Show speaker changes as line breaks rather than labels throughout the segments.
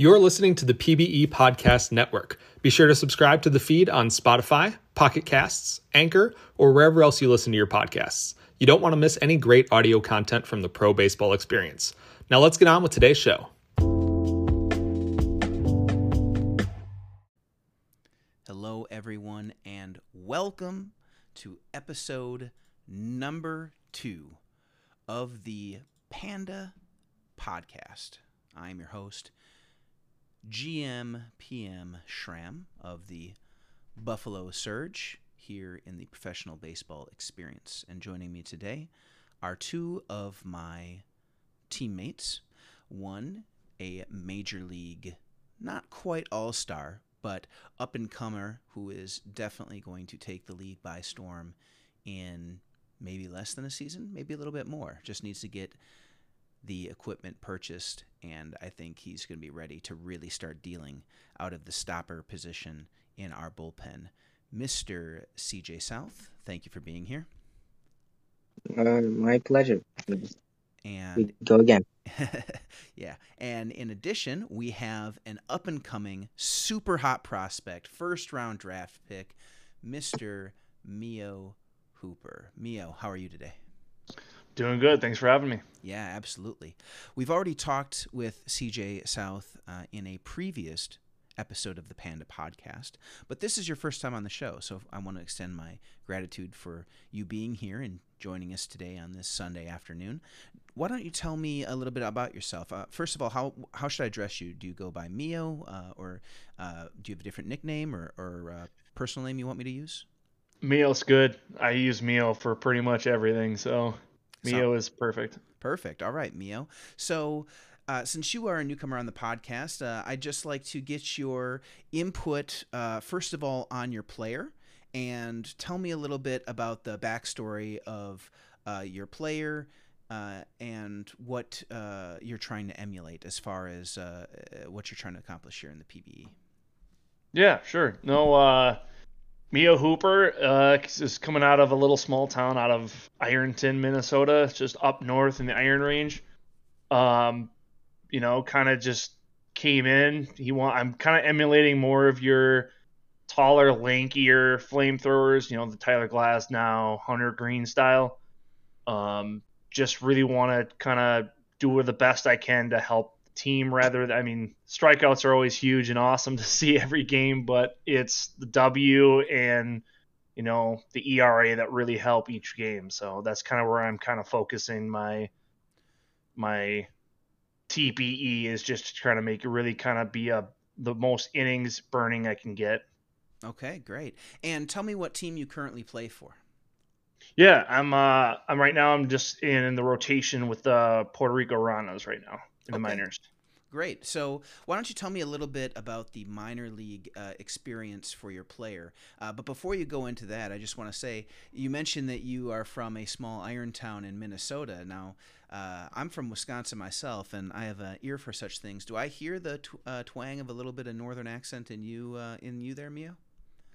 You're listening to the PBE Podcast Network. Be sure to subscribe to the feed on Spotify, Pocket Casts, Anchor, or wherever else you listen to your podcasts. You don't want to miss any great audio content from the pro baseball experience. Now let's get on with today's show.
Hello, everyone, and welcome to episode number two of the Panda Podcast. I'm your host, GM PM Schramm of the Buffalo Surge here in the professional baseball experience. And joining me today are two of my teammates. One, a major league, not quite all star, but up and comer who is definitely going to take the league by storm in maybe less than a season, maybe a little bit more. Just needs to get the equipment purchased, and I think he's going to be ready to really start dealing out of the stopper position in our bullpen. Mr. CJ South, thank you for being here.
Uh, my pleasure.
And
We go again.
yeah. And in addition, we have an up and coming, super hot prospect, first round draft pick, Mr. Mio Hooper. Mio, how are you today?
Doing good. Thanks for having me.
Yeah, absolutely. We've already talked with CJ South uh, in a previous episode of the Panda podcast, but this is your first time on the show, so I want to extend my gratitude for you being here and joining us today on this Sunday afternoon. Why don't you tell me a little bit about yourself? Uh, first of all, how how should I address you? Do you go by Mio, uh, or uh, do you have a different nickname or, or uh, personal name you want me to use?
Mio's good. I use Mio for pretty much everything, so Mio is perfect.
Perfect. All right, Mio. So, uh, since you are a newcomer on the podcast, uh, I'd just like to get your input, uh, first of all, on your player, and tell me a little bit about the backstory of uh, your player uh, and what uh, you're trying to emulate as far as uh, uh, what you're trying to accomplish here in the. PBE.
Yeah, sure. No, Mio Hooper uh, is coming out of a little small town out of Ironton, Minnesota. Just up north in the Iron Range. Um, you know, kind of just came in. He want. I'm kind of emulating more of your taller, lankier flamethrowers. You know, the Tyler Glasnow, Hunter Greene style. Um, just really want to kind of do the best I can to help team. Rather, than, I mean, strikeouts are always huge and awesome to see every game, but it's the W and you know the ERA that really help each game. So that's kind of where I'm kind of focusing my my TPE is just trying to make it really kind of be a the most innings burning I can get.
Okay, great. And tell me what team you currently play for.
Yeah, I'm uh I'm right now I'm just in the rotation with the Puerto Rico Ranas right now in the
Okay.
minors.
Great. So, why don't you tell me a little bit about the minor league uh, experience for your player? Uh, but before you go into that, I just want to say you mentioned that you are from a small iron town in Minnesota. Now, uh, I'm from Wisconsin myself, and I have an ear for such things. Do I hear the tw- uh, twang of a little bit of northern accent in you, uh, in you there, Mio?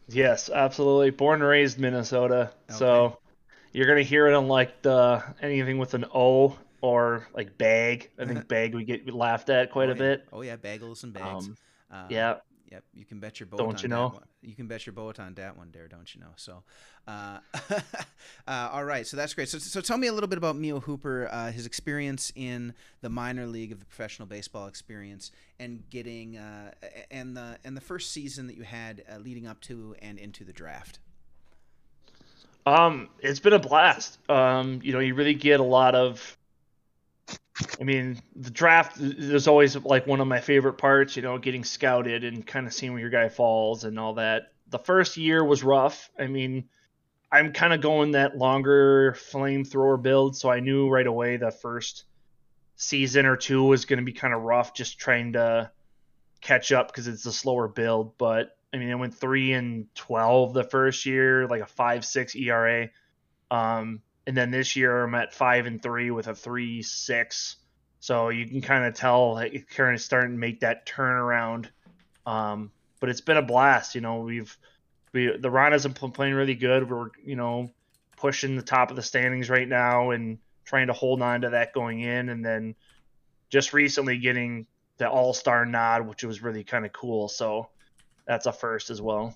Yes, absolutely. Born and raised Minnesota.
Okay.
So you're gonna hear it on like the anything with an O or like bag. I think bag we get laughed at quite
oh,
a
yeah.
bit.
Oh yeah, bagels and bags.
Um,
Uh,
yeah.
Yep, you can bet your boat
Don't
on
you
that
know?
one. You can bet your boat on that one there, don't you know? So, uh, uh, all right, so that's great. So, so tell me a little bit about Mio Hooper, uh, his experience in the minor league of the professional baseball experience, and getting uh, and the and the first season that you had uh, leading up to and into the draft.
Um, it's been a blast. Um, you know, you really get a lot of. I mean, the draft is always like one of my favorite parts. You know, getting scouted and kind of seeing where your guy falls and all that. The first year was rough. I mean, I'm kind of going that longer flamethrower build, so I knew right away the first season or two was going to be kind of rough, just trying to catch up because it's a slower build. But I mean, I went three and twelve the first year, like a five six ERA. Um, and then this year I'm at five and three with a three six. So you can kind of tell like, kind of starting to make that turnaround. Um, but it's been a blast. You know, we've we the Ranas have been playing really good. We're you know pushing the top of the standings right now and trying to hold on to that going in, and then just recently getting the All Star nod, which was really kind of cool. So that's a first as well.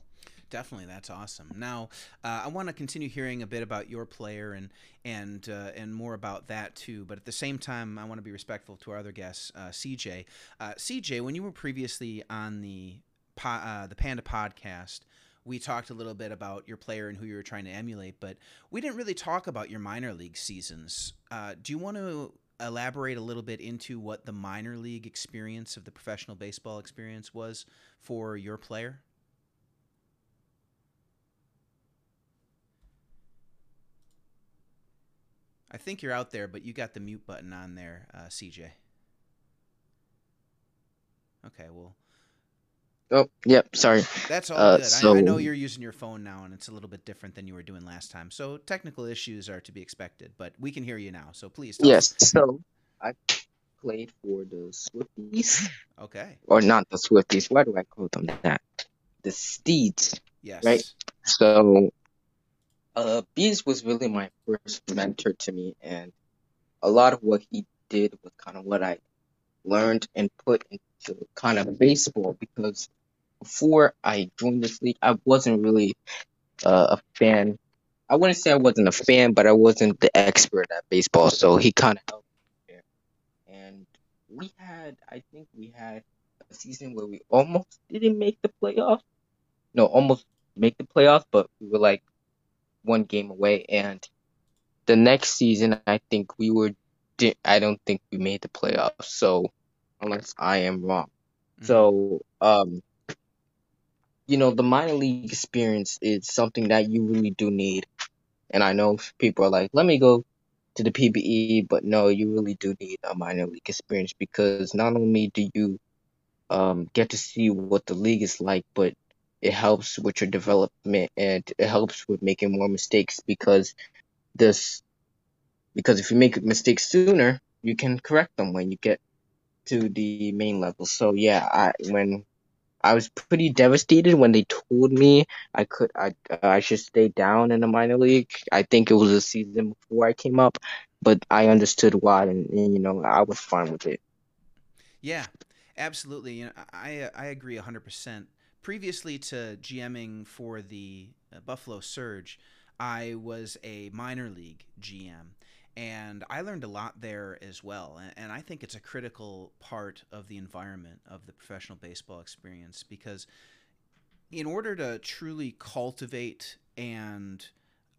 Definitely, that's awesome. Now, uh, I want to continue hearing a bit about your player and and uh, and more about that too. But at the same time, I want to be respectful to our other guests, uh, CJ. Uh, CJ, when you were previously on the uh, the Panda podcast, we talked a little bit about your player and who you were trying to emulate, but we didn't really talk about your minor league seasons. Uh, do you want to elaborate a little bit into what the minor league experience of the professional baseball experience was for your player? I think you're out there, but you got the mute button on there, uh, CJ. Okay, well.
Oh, yep. Sorry.
That's all uh, good. So... I, I, know you're using your phone now, and it's a little bit different than you were doing last time. So technical issues are to be expected, but we can hear you now. So please.
yes. Us. So I played for the Swifties.
Okay.
Or not the Swifties. Why do I call them that? The Steeds.
Yes.
Right. So uh, Bees was really my first mentor to me, and a lot of what he did was kind of what I learned and put into kind of baseball because before I joined this league, I wasn't really uh, a fan. I wouldn't say I wasn't a fan, but I wasn't the expert at baseball, so he kind of helped me there. And we had, I think we had a season where we almost didn't make the playoffs. No, almost make the playoffs, but we were like one game away. And the next season, I think we were. I don't think we made the playoffs. So unless I am wrong, mm-hmm. so um, you know, the minor league experience is something that you really do need. And I know people are like, let me go to the PBE, but no, you really do need a minor league experience because not only do you um, get to see what the league is like, but it helps with your development and it helps with making more mistakes because this because if you make mistakes sooner you can correct them when you get to the main level. So yeah i when i was pretty devastated when they told me i could i i should stay down in the minor league. I think it was a season before i came up but i understood why and, and you know i was fine with it.
Yeah absolutely. You know, i i agree 100% previously to GMing for the uh, Buffalo Surge, I was a minor league GM. And I learned a lot there as well. And I think it's a critical part of the environment of the professional baseball experience because, in order to truly cultivate and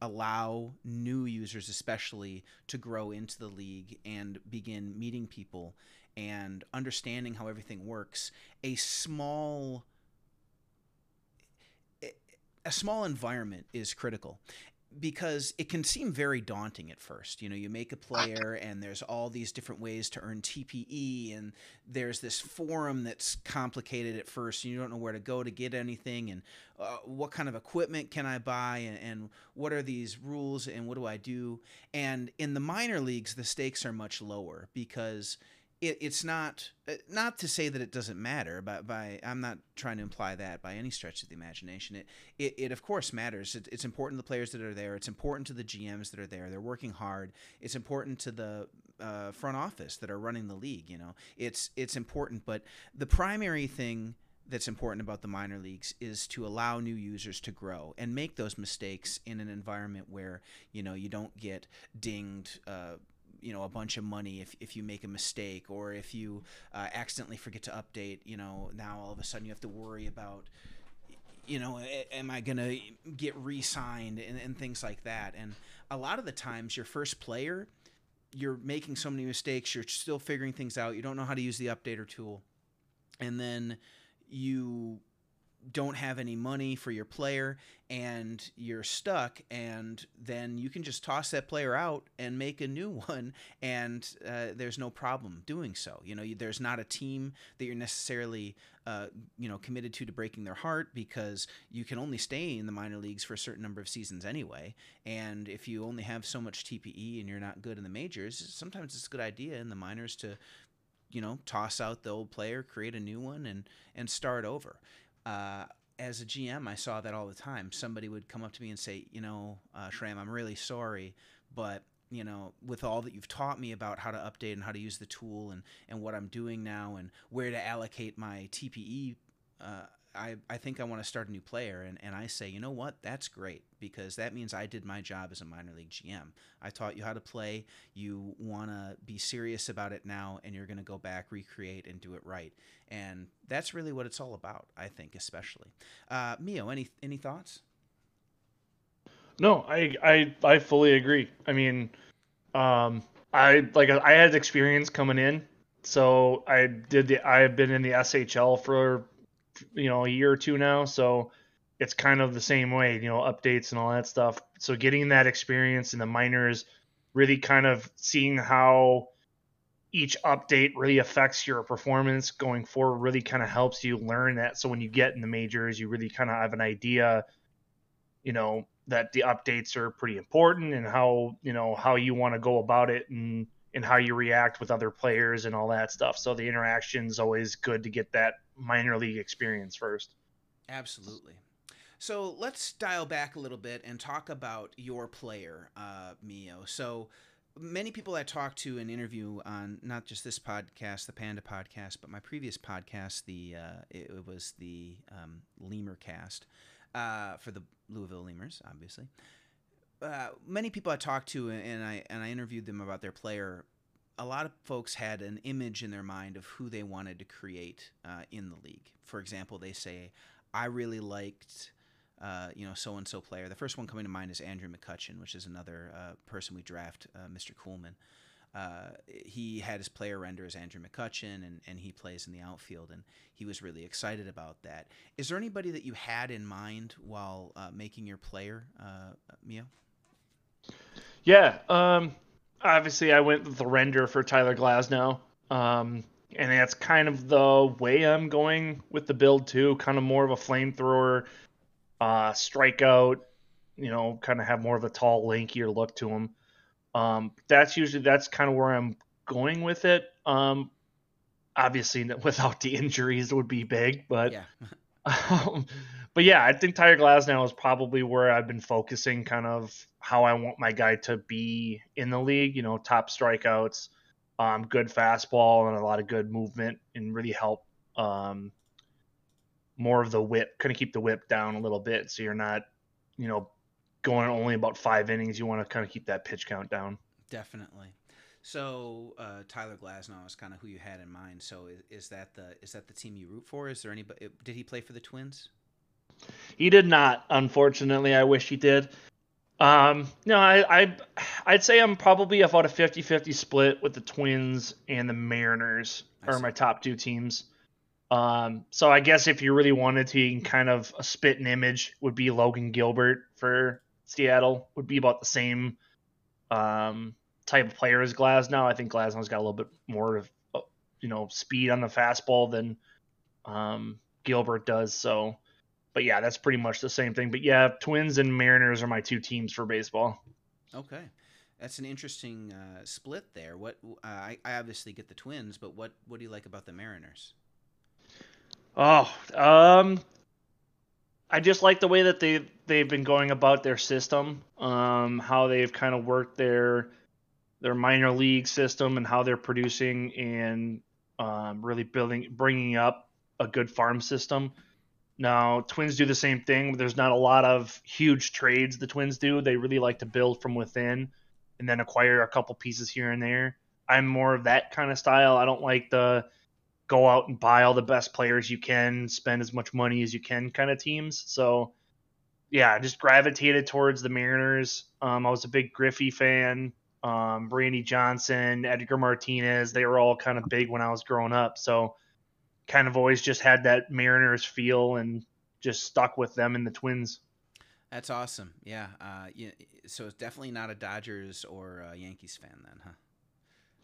allow new users, especially, to grow into the league and begin meeting people and understanding how everything works, a small a small environment is critical because it can seem very daunting at first. You know, you make a player and there's all these different ways to earn TPE and there's this forum that's complicated at first and you don't know where to go to get anything and uh, what kind of equipment can I buy and, and what are these rules and what do I do? And in the minor leagues, the stakes are much lower because – it, it's not uh, not to say that it doesn't matter but by i'm not trying to imply that by any stretch of the imagination. It it, it of course matters. It, it's important to the players that are there. It's important to the gms that are there. They're working hard. It's important to the uh, front office that are running the league you know. It's it's important but the primary thing that's important about the minor leagues is to allow new users to grow and make those mistakes in an environment where you know you don't get dinged uh, you know a bunch of money if, if you make a mistake or if you uh, accidentally forget to update you know now all of a sudden you have to worry about you know am i going to get re-signed and, and things like that. And a lot of the times your first player you're making so many mistakes you're still figuring things out you don't know how to use the updater tool. And then you don't have any money for your player and you're stuck and then you can just toss that player out and make a new one and uh, there's no problem doing so. You know there's not a team that you're necessarily uh, you know committed to to breaking their heart because you can only stay in the minor leagues for a certain number of seasons anyway. And if you only have so much tpe and you're not good in the majors sometimes it's a good idea in the minors to you know toss out the old player create a new one and and start over uh, as a GM, I saw that all the time. Somebody would come up to me and say, you know, uh, Shram, I'm really sorry, but you know, with all that you've taught me about how to update and how to use the tool and, and what I'm doing now and where to allocate my TPE, uh, I, I think I want to start a new player. And, and I say, you know what? That's great because that means I did my job as a minor league GM. I taught you how to play. You want to be serious about it now, and you're going to go back, recreate, and do it right. And that's really what it's all about, I think, especially. Uh, Mio, any, any thoughts?
No, I I I fully agree. I mean, um, I like I had experience coming in, so I did the I have been in the SHL for you know a year or two now, so it's kind of the same way, you know, updates and all that stuff. So getting that experience in the minors, really kind of seeing how each update really affects your performance going forward really kind of helps you learn that. So when you get in the majors, you really kind of have an idea, you know, that the updates are pretty important and how you know how you want to go about it and and how you react with other players and all that stuff. So the interaction is always good to get that minor league experience first.
Absolutely. So let's dial back a little bit and talk about your player, uh, Mio. So many people I talk to and interview on not just this podcast, the Panda podcast, but my previous podcast, the uh, it, it, was the um, Lemur Cast uh, for the Louisville Lemurs, obviously. Uh, many people I talked to and I and I interviewed them about their player. A lot of folks had an image in their mind of who they wanted to create uh, in the league. For example, they say, "I really liked." Uh, you know, so and so player. The first one coming to mind is Andrew McCutchen, which is another uh, person we draft, uh, Mr. Coolman. Uh, he had his player render as Andrew McCutchen, and, and he plays in the outfield, and he was really excited about that. Is there anybody that you had in mind while uh, making your player, Mio?
Yeah, um, obviously I went with the render for Tyler Glasnow, um, and that's kind of the way I'm going with the build too. Kind of more of a flamethrower, uh, strikeout. You know, kind of have more of a tall, lankier look to him. Um, that's usually that's kind of where I'm going with it. Um, obviously, without the injuries it would be big, but yeah. um, but yeah, I think Tyler Glasnow is probably where I've been focusing, kind of how I want my guy to be in the league. You know, top strikeouts, um, good fastball, and a lot of good movement, and really help um, more of the whip, kind of keep the whip down a little bit, so you're not, you know, going only about five innings, you want to kind of keep that pitch count down.
Definitely. So uh, Tyler Glasnow is kind of who you had in mind. So is, is, that the is that the team you root for? Is there anybody? Did he play for the Twins?
He did not. Unfortunately, I wish he did. Um, no, I, I I'd say I'm probably about a 50-50 split with the Twins and the Mariners are my top two teams. Um, so I guess if you really wanted to, you can kind of a spit an image would be Logan Gilbert for Seattle would be about the same um, type of player as Glasnow. I think Glasnow's got a little bit more of uh, you know speed on the fastball than um, Gilbert does. So, but yeah, that's pretty much the same thing. But yeah, Twins and Mariners are my two teams for baseball.
Okay. That's an interesting uh, split there. What uh, I, I obviously get the Twins, but what what do you like about the Mariners?
Oh, um, I just like the way that they they've been going about their system, um, how they've kind of worked their their minor league system and how they're producing and um, really building bringing up a good farm system. Now, Twins do the same thing. There's not a lot of huge trades the Twins do. They really like to build from within and then acquire a couple pieces here and there. I'm more of that kind of style. I don't like the go out and buy all the best players you can, spend as much money as you can kind of teams. So, yeah, just gravitated towards the Mariners. Um, I was a big Griffey fan. Um, Johnson, Edgar Martinez, they were all kind of big when I was growing up. So, kind of always just had that Mariners feel and just stuck with them and the Twins.
That's awesome. Yeah. Uh, yeah so it's definitely not a Dodgers or a Yankees fan then, huh?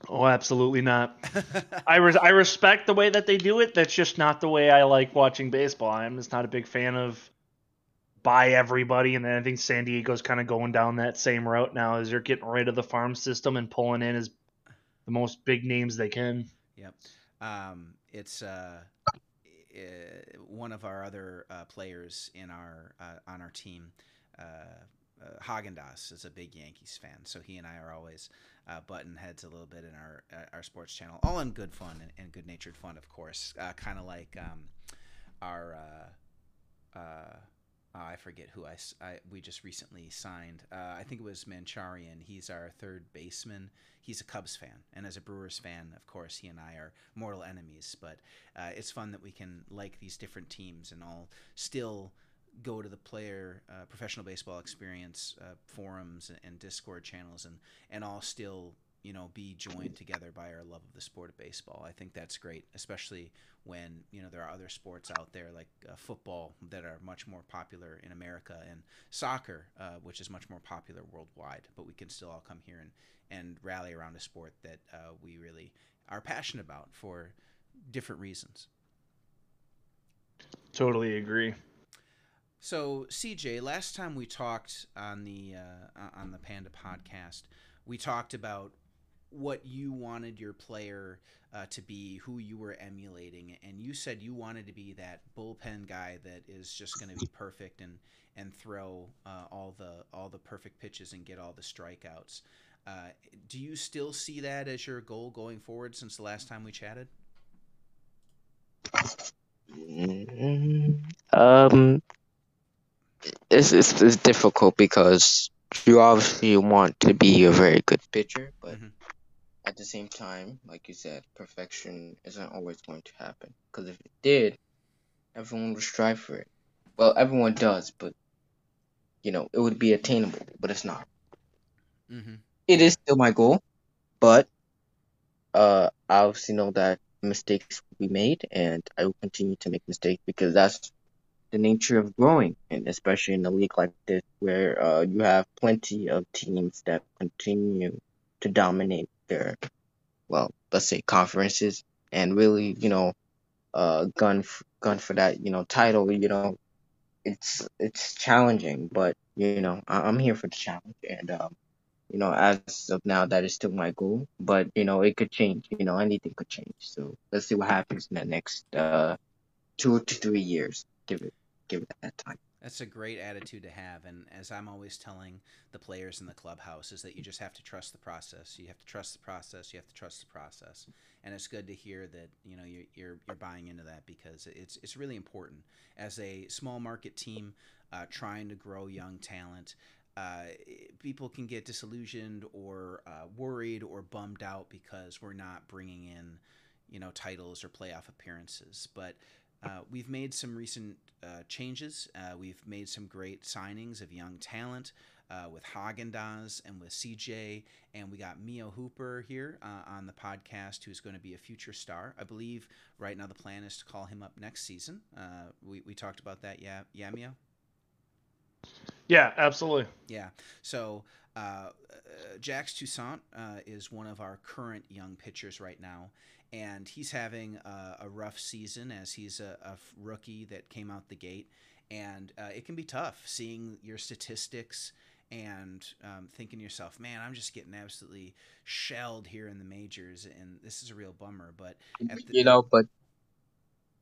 Oh, absolutely not. I res- I respect the way that they do it. That's just not the way I like watching baseball. I'm just not a big fan of buy everybody, and then I think San Diego's kind of going down that same route now. As they're getting rid of the farm system and pulling in as the most big names they can.
Yep. Um, it's uh, one of our other uh, players in our uh, on our team. Uh, uh, is a big Yankees fan, so he and I are always uh, button heads a little bit in our uh, our sports channel, all in good fun and, and good natured fun, of course. Uh, kind of like um, our uh, uh, I forget who I, I, we just recently signed. I think it was Mancharian. He's our third baseman. He's a Cubs fan, and as a Brewers fan, of course, he and I are mortal enemies. But it's fun that we can like these different teams and all still go to the player uh, professional baseball experience uh, forums and, and, discord channels and and all still you know be joined together by our love of the sport of baseball. I think that's great especially when you know there are other sports out there like uh, football that are much more popular in america and soccer uh, which is much more popular worldwide. But we can still all come here and and rally around a sport that uh, we really are passionate about for different reasons.
Totally agree.
So, CJ, last time we talked on the uh, on the Panda podcast, we talked about what you wanted your player uh, to be, who you were emulating, and you said you wanted to be that bullpen guy that is just going to be perfect and and throw uh, all the all the perfect pitches and get all the strikeouts. Uh, do you still see that as your goal going forward since the last time we chatted?
Um, it's, it's, it's difficult because you obviously want to be a very good pitcher, but mm-hmm. At the same time, like you said, perfection isn't always going to happen. Because if it did, everyone would strive for it. Well, everyone does, but you know, it would be attainable, but it's not. Mm-hmm. It is still my goal, but uh, I obviously know that mistakes will be made, and I will continue to make mistakes because that's the nature of growing, and especially in a league like this where uh, you have plenty of teams that continue to dominate their, well, let's say conferences and really, you know, uh, gun f- gun for that, you know, title. You know, it's it's challenging, but you know, I- am here for the challenge, and um, you know, as of now, that is still my goal. But you know, it could change. You know, anything could change. So let's see what happens in the next uh, two to three years. Give it give it that time.
That's a great attitude to have, and as I'm always telling the players in the clubhouse, is that you just have to trust the process. You have to trust the process. You have to trust the process, and it's good to hear that you know you're you're, you're buying into that because it's it's really important as a small market team uh, trying to grow young talent. Uh, people can get disillusioned or uh, worried or bummed out because we're not bringing in, you know, titles or playoff appearances. But uh, we've made some recent uh, changes. Uh, we've made some great signings of young talent uh, with Haagen Dazs and with CJ, and we got Mio Hooper here uh, on the podcast, who's going to be a future star. I believe right now the plan is to call him up next season. Uh, we we talked about that, yeah, yeah, Mio.
Yeah, absolutely.
Yeah. So uh, Jax Toussaint uh, is one of our current young pitchers right now, and he's having a, a rough season as he's a, a, rookie that came out the gate, and uh, it can be tough seeing your statistics and um, thinking to yourself, "Man, I'm just getting absolutely shelled here in the majors, and this is a real bummer." But
the, you know, but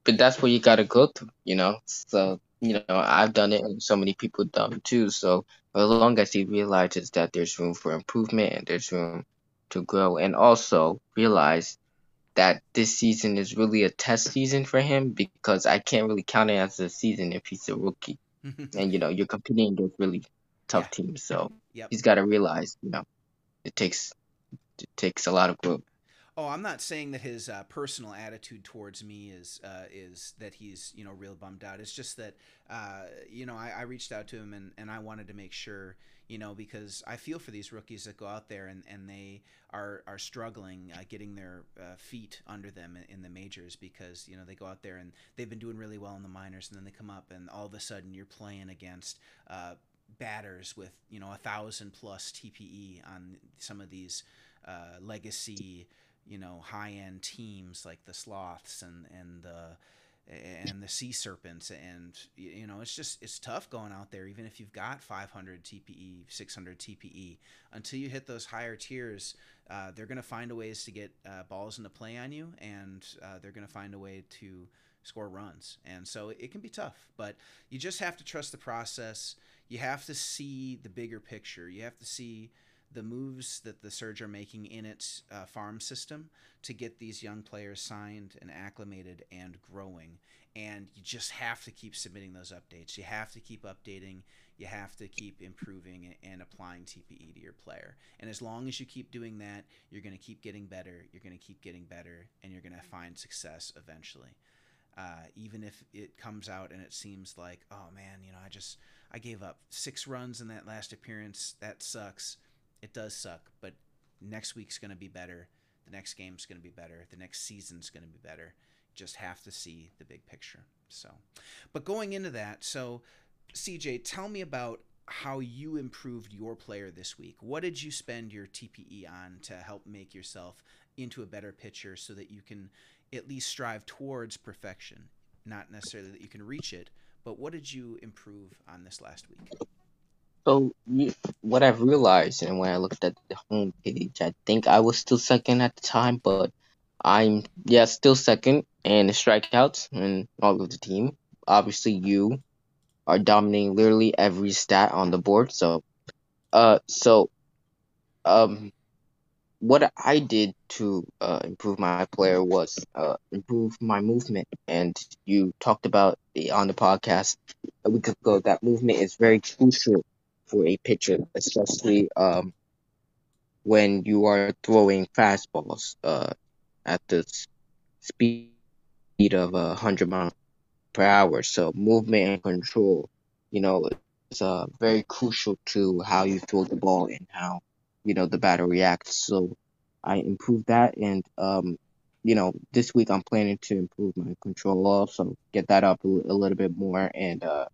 but that's what you got to go through, you know. So you know, I've done it, and so many people done too. So as long as he realizes that there's room for improvement and there's room to grow, and also realize that this season is really a test season for him because I can't really count it as a season if he's a rookie. Mm-hmm. and you know, you're competing against really tough yeah. teams, so yep. he's got to realize, you know, it takes it takes a lot of growth.
Oh, I'm not saying that his uh, personal attitude towards me is uh, is that he's you know real bummed out. It's just that uh, you know I, I, reached out to him and, and I wanted to make sure you know because I feel for these rookies that go out there and, and they are are struggling uh, getting their uh, feet under them in, the majors because you know they go out there and they've been doing really well in the minors and then they come up and all of a sudden you're playing against uh, batters with you know a thousand plus TPE on some of these legacy you know high end teams like the sloths and and the and the sea serpents and you know it's just it's tough going out there even if you've got 500 tpe 600 tpe until you hit those higher tiers uh, they're going to find a ways to get uh, balls into play on you and uh, they're going to find a way to score runs. And so it can be tough, but you just have to trust the process. You have to see the bigger picture. You have to see the moves that the Surge are making in its uh, farm system to get these young players signed and acclimated and growing. And you just have to keep submitting those updates. You have to keep updating. You have to keep improving and applying TPE to your player. And as long as you keep doing that, you're going to keep getting better. You're going to keep getting better, and you're going to find success eventually. Uh, even if it comes out and it seems like, oh man, you know, I just I gave up six runs in that last appearance. That sucks it does suck, but next week's going to be better. The next game's going to be better. The next season's going to be better. Just have to see the big picture. So, but going into that, so CJ, tell me about how you improved your player this week. What did you spend your TPE on to help make yourself into a better pitcher so that you can at least strive towards perfection? Not necessarily that you can reach it, but what did you improve on this last week?
So what I've realized, and when I looked at the home page, I think I was still second at the time, but I'm yeah still second in the strikeouts and all of the team. Obviously, you are dominating literally every stat on the board. So, uh, so, um, what I did to uh, improve my player was uh, improve my movement. And you talked about on the podcast a week ago that movement is very crucial for a pitcher, especially um, when you are throwing fastballs uh, at the speed of a hundred miles per hour. So movement and control, you know, is uh, very crucial to how you throw the ball and how you know the batter reacts. So I improved that, and um, you know, this week I'm planning to improve my control also, get that up a, a little bit more, and uh,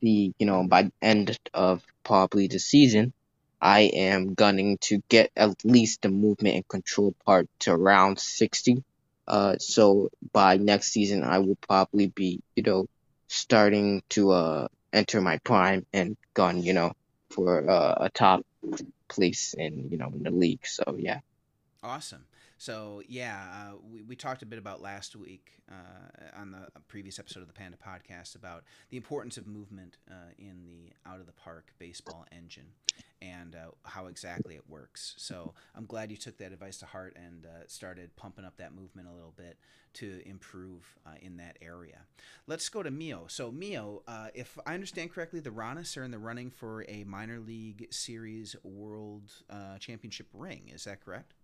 the you know by end of probably the season, I am gunning to get at least the movement and control part to around sixty. Uh, so by next season, I will probably be you know starting to uh enter my prime and gun you know for uh, a top place in you know in the league. So yeah.
Awesome. So yeah, uh, we, we talked a bit about last week uh, on the previous episode of the Panda Podcast about the importance of movement uh, in the out of the park baseball engine and uh, how exactly it works. So I'm glad you took that advice to heart and uh, started pumping up that movement a little bit to improve uh, in that area. Let's go to Mio. So Mio, if I understand correctly, the Ranas are in the running for a minor league series world championship ring. Is that correct?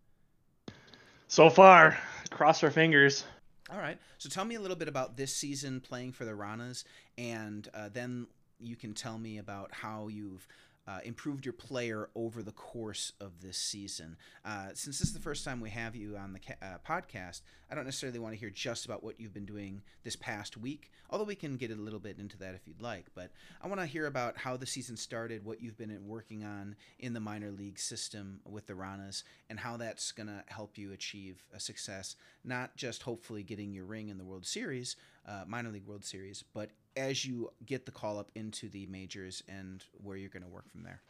So far, cross our fingers.
All right. So tell me a little bit about this season playing for the Ranas, and uh, then you can tell me about how you've uh, improved your player over the course of this season. Uh, since this is the first time we have you on the ca- uh, podcast, I don't necessarily want to hear just about what you've been doing this past week, although we can get a little bit into that if you'd like. But I want to hear about how the season started, what you've been working on in the minor league system with the Ranas, and how that's going to help you achieve a success, not just hopefully getting your ring in the World Series, uh, minor league World Series, but as you get the call up into the majors and where you're going to work from there.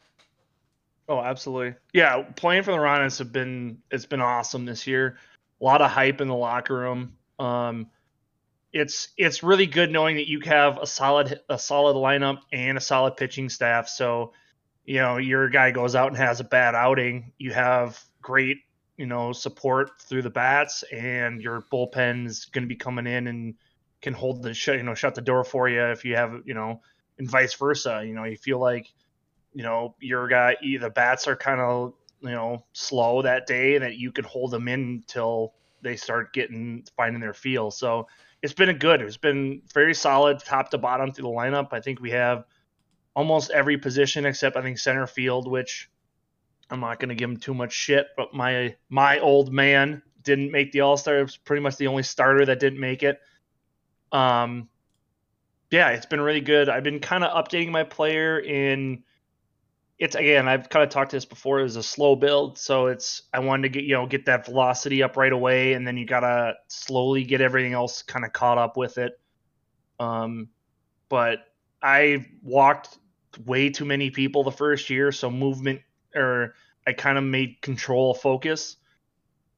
Oh, absolutely. Yeah, playing for the Ranas have been it's been awesome this year. A lot of hype in the locker room. Um, it's it's really good knowing that you have a solid a solid lineup and a solid pitching staff. So, you know, your guy goes out and has a bad outing, you have great you know support through the bats, and your bullpen is going to be coming in and can hold the shut you know shut the door for you if you have you know and vice versa. You know you feel like you know your guy the bats are kind of you know slow that day that you could hold them in until they start getting finding their feel. So it's been a good it's been very solid top to bottom through the lineup. I think we have almost every position except i think center field which i'm not going to give him too much shit but my my old man didn't make the all-star it was pretty much the only starter that didn't make it um, yeah, it's been really good. I've been kind of updating my player in. It's again, I've kind of talked to this before. It's a slow build, so it's I wanted to get you know get that velocity up right away, and then you gotta slowly get everything else kind of caught up with it. Um, but I walked way too many people the first year, so movement or I kind of made control focus.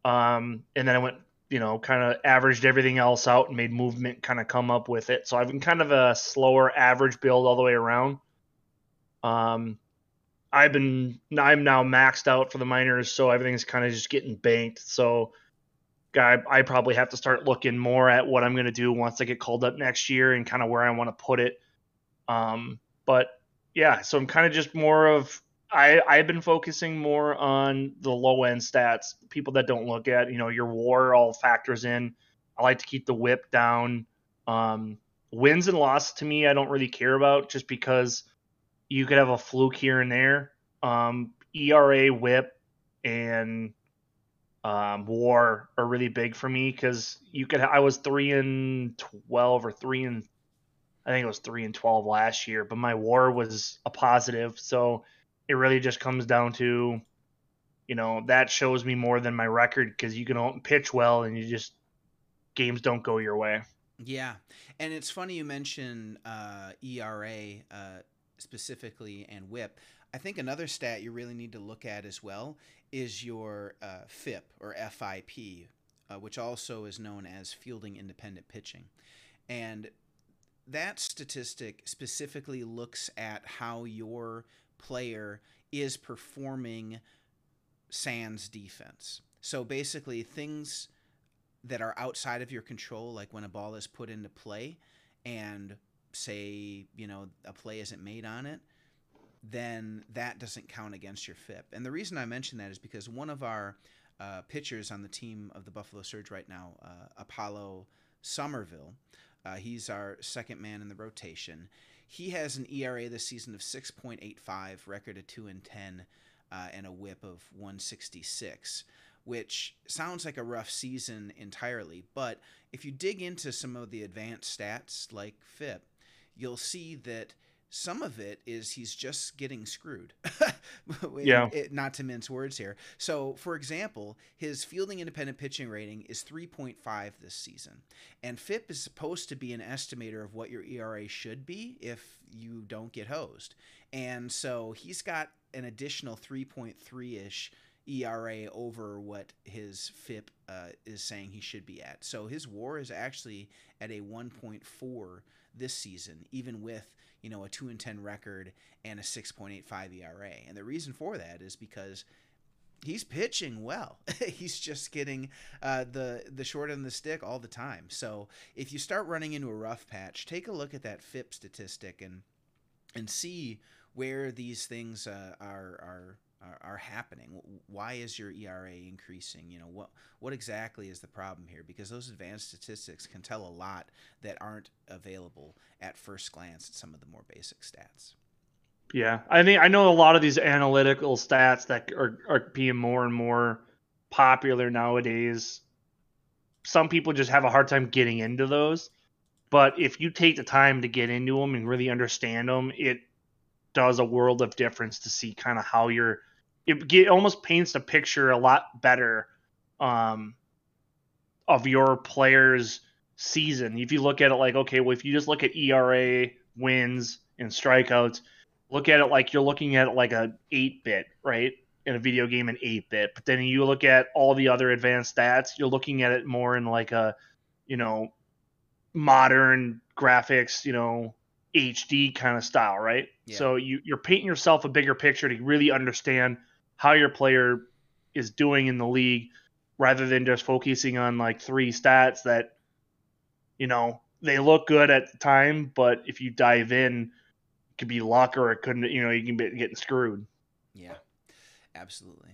Um, and then I went you know, kind of averaged everything else out and made movement kind of come up with it. So I've been kind of a slower average build all the way around. Um, I've been I'm now maxed out for the minors, so everything's kind of just getting banked. So, guy, I probably have to start looking more at what I'm going to do once I get called up next year and kind of where I want to put it. Um, but yeah, so I'm kind of just more of I I've been focusing more on the low end stats, people that don't look at you know your WAR all factors in. I like to keep the WHIP down. Um, wins and losses to me, I don't really care about just because you could have a fluke here and there. Um, ERA, WHIP, and um, WAR are really big for me because you could. I was three and twelve or three and I think it was three and twelve last year, but my WAR was a positive, so it really just comes down to, you know, that shows me more than my record because you can pitch well and you just games don't go your way.
Yeah, and it's funny you mention uh, ERA uh, specifically and WHIP. I think another stat you really need to look at as well is your uh, FIP or FIP, uh, which also is known as fielding independent pitching, and that statistic specifically looks at how your player is performing sans defense. So basically, things that are outside of your control, like when a ball is put into play and say, you know, a play isn't made on it, then that doesn't count against your FIP. And the reason I mention that is because one of our uh, pitchers on the team of the Buffalo Surge right now, uh, Apollo Somerville, uh, he's our second man in the rotation. He has an ERA this season of 6.85, record of 2 and 10, uh, and a whip of 166, which sounds like a rough season entirely. But if you dig into some of the advanced stats like FIP, you'll see that some of it is he's just getting screwed.
yeah.
It, not to mince words here. So, for example, his fielding independent pitching rating is 3.5 this season. And FIP is supposed to be an estimator of what your ERA should be if you don't get hosed. And so he's got an additional 3.3 ish ERA over what his FIP uh, is saying he should be at. So his WAR is actually at a 1.4 this season, even with you know a two and ten record and a 6.85 ERA. And the reason for that is because he's pitching well. he's just getting uh, the the short end of the stick all the time. So if you start running into a rough patch, take a look at that FIP statistic and and see where these things uh, are are are, are happening? Why is your ERA increasing? You know what what exactly is the problem here? Because those advanced statistics can tell a lot that aren't available at first glance at some of the more basic stats.
Yeah, I mean, I know a lot of these analytical stats that are, are being more and more popular nowadays. Some people just have a hard time getting into those, but if you take the time to get into them and really understand them, it does a world of difference to see kind of how you're it, it almost paints a picture a lot better um, of your player's season. If you look at it like, okay, well, if you just look at ERA, wins, and strikeouts, look at it like you're looking at it like a 8 bit, right? In a video game, an 8 bit. But then you look at all the other advanced stats, you're looking at it more in like a, you know, modern graphics, you know, HD kind of style, right? Yeah. So you, you're painting yourself a bigger picture to really understand how your player is doing in the league rather than just focusing on like three stats that you know they look good at the time but if you dive in it could be luck or it couldn't you know you can be getting screwed.
Yeah absolutely.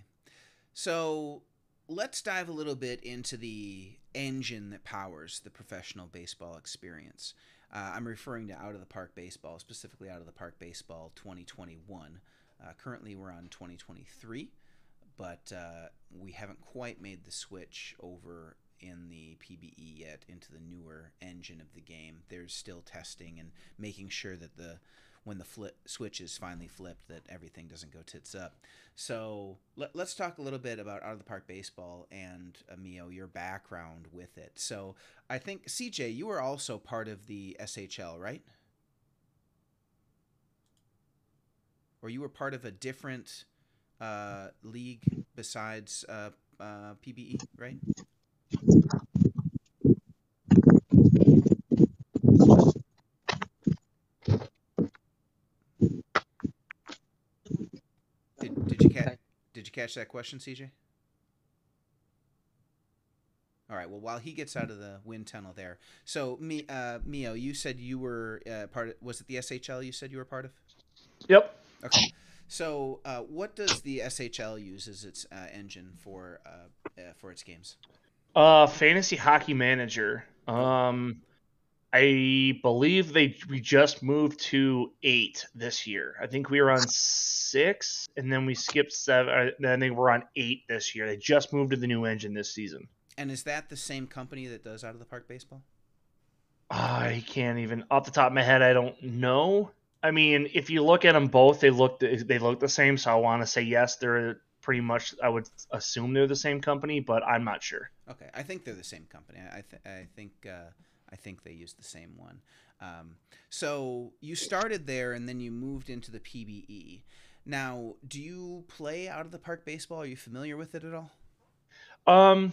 So let's dive a little bit into the engine that powers the professional baseball experience. Uh, i'm referring to out of the park baseball specifically out of the park baseball 2021 uh, currently, we're on 2023, but uh, we haven't quite made the switch over in the PBE yet into the newer engine of the game. There's still testing and making sure that the when the flip switch is finally flipped that everything doesn't go tits up. So let, us talk a little bit about out of the park baseball and Emil, your background with it. So I think CJ, you were also part of the SHL, right? or you were part of a different uh, league besides uh, uh, PBE, right? Did, did you catch Did you catch that question, CJ? All right. Well, while he gets out of the wind tunnel there, so uh, Mio, you said you were uh, part. Of, was it the SHL? You said you were part of.
Yep.
Okay. So, uh, what does the SHL use as its uh, engine for uh, uh, for its games?
Uh, Fantasy Hockey Manager. Um, I believe they we just moved to eight this year. I think we were on six, and then we skipped seven. Then they were on eight this year. They just moved to the new engine this season.
And is that the same company that does Out of the Park Baseball?
I can't even off the top of my head. I don't know. I mean, if you look at them both, they look they look the same. So I want to say yes, they're pretty much. I would assume they're the same company, but I'm not sure.
Okay, I think they're the same company. I th- I think uh, I think they use the same one. Um, so you started there, and then you moved into the PBE. Now, do you play out of the park baseball? Are you familiar with it at all?
Um,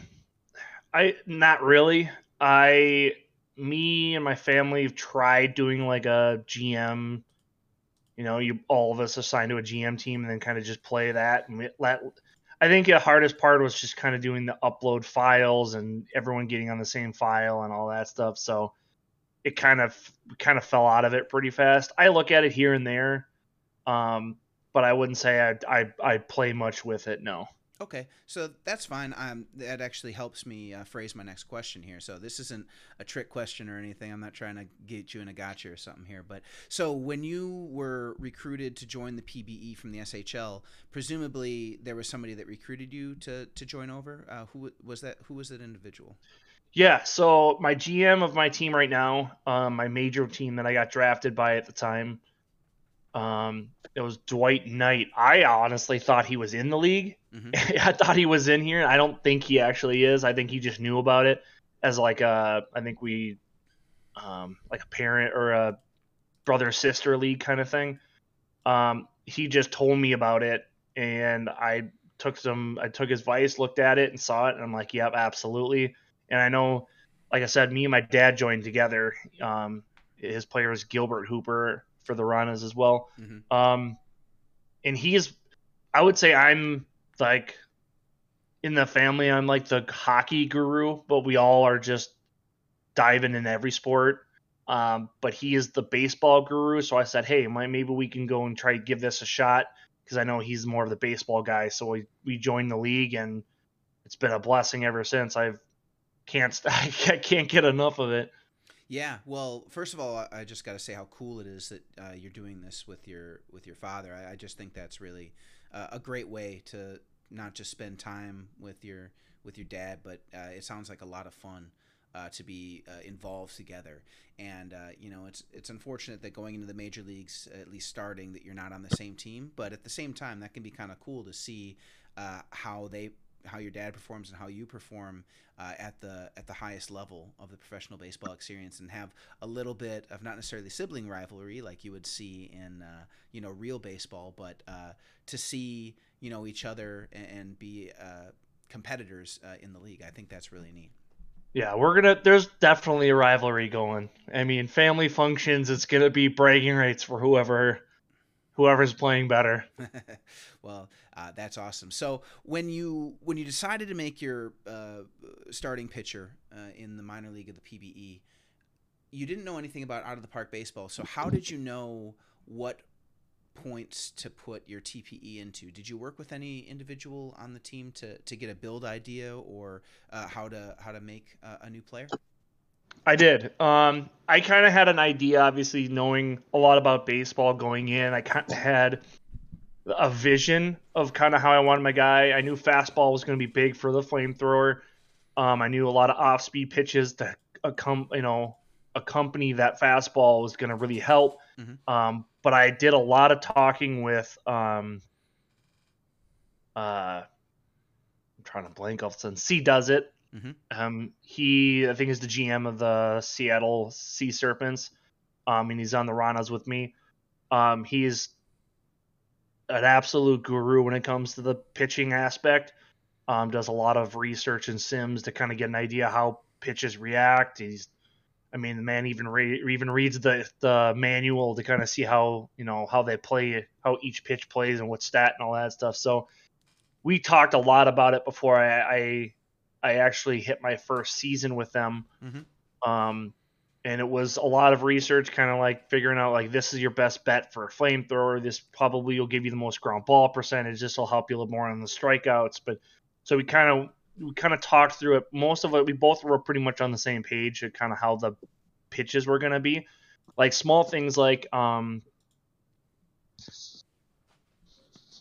I not really. I me and my family have tried doing like a GM. You know, you all of us assigned to a GM team and then kind of just play that. And let, I think the hardest part was just kind of doing the upload files and everyone getting on the same file and all that stuff. So it kind of kind of fell out of it pretty fast. I look at it here and there, um, but I wouldn't say I I I play much with it. No.
Okay, so that's fine. Um, that actually helps me uh, phrase my next question here. So this isn't a trick question or anything. I'm not trying to get you in a gotcha or something here. But so when you were recruited to join the PBE from the SHL, presumably there was somebody that recruited you to to join over. Uh, who was that? Who was that individual?
Yeah, so my GM of my team right now, um, my major team that I got drafted by at the time, um, it was Dwight Knight. I honestly thought he was in the league. Mm-hmm. I thought he was in here. I don't think he actually is. I think he just knew about it as like a. I think we, um, like a parent or a brother sister league kind of thing. Um, he just told me about it, and I took some. I took his advice, looked at it, and saw it, and I'm like, yep, absolutely. And I know, like I said, me and my dad joined together. Um, his player is Gilbert Hooper for the Ranas as well. Mm-hmm. Um, and he's, I would say I'm like in the family, I'm like the hockey guru, but we all are just diving in every sport. Um, but he is the baseball guru, so I said, hey, maybe we can go and try to give this a shot because I know he's more of the baseball guy. So we we joined the league, and it's been a blessing ever since. I've can't I can't get enough of it.
Yeah, well, first of all, I just got to say how cool it is that uh, you're doing this with your with your father. I, I just think that's really uh, a great way to not just spend time with your with your dad, but uh, it sounds like a lot of fun uh, to be uh, involved together. And uh, you know, it's it's unfortunate that going into the major leagues, at least starting, that you're not on the same team. But at the same time, that can be kind of cool to see how they how your dad performs and how you perform uh, at the at the highest level of the professional baseball experience, and have a little bit of not necessarily sibling rivalry like you would see in uh, you know real baseball, but uh, to see you know each other and, and be uh, competitors uh, in the league. I think that's really neat.
Yeah, we're gonna. There's definitely a rivalry going. I mean, family functions. It's gonna be bragging rights for whoever whoever's playing better.
well, uh, that's awesome. So when you when you decided to make your uh, starting pitcher uh, in the minor league of the PBE, you didn't know anything about out of the park baseball. So how did you know what points to put your TPE into? Did you work with any individual on the team to, to get a build idea or uh, how to how to make a new player?
I did. Um, I kind of had an idea, obviously, knowing a lot about baseball going in. I kind of had a vision of kind of how I wanted my guy. I knew fastball was going to be big for the flamethrower. Um, I knew a lot of off-speed pitches to accom- you know accompany that fastball was going to really help. Mm-hmm. Um, but I did a lot of talking with um, uh, I'm trying to blank off. Since C does it. Mm-hmm. Um, he, I think, is the GM of the Seattle Sea Serpents. Um, and he's on the Ranas with me. Um, he's an absolute guru when it comes to the pitching aspect. Um, does a lot of research and sims to kind of get an idea how pitches react. He's, I mean, the man even re- even reads the the manual to kind of see how you know how they play, how each pitch plays, and what stat and all that stuff. So we talked a lot about it before I I, I actually hit my first season with them.
Mhm.
Um, and it was a lot of research, kind of like figuring out like this is your best bet for a flamethrower. This probably will give you the most ground ball percentage. This will help you a little more on the strikeouts. But so we kind of we kind of talked through it. Most of it, we both were pretty much on the same page at kind of how the pitches were going to be. Like small things like um,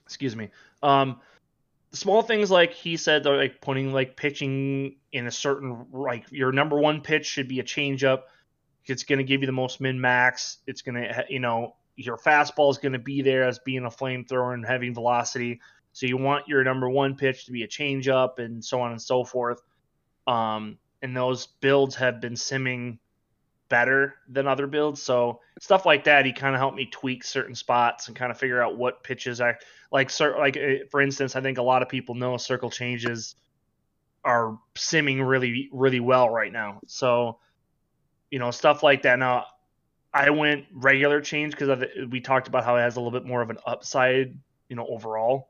excuse me. Um, small things like he said, like putting like pitching in a certain like your number one pitch should be a changeup. It's going to give you the most min max. It's going to you know your fastball is going to be there as being a flamethrower and having velocity. So you want your number one pitch to be a changeup and so on and so forth. Um, and those builds have been simming better than other builds. So stuff like that, he kind of helped me tweak certain spots and kind of figure out what pitches I like. Cer- like uh, for instance, I think a lot of people know circle changes are simming really really well right now. So you know stuff like that. Now I went regular change because we talked about how it has a little bit more of an upside, you know, overall.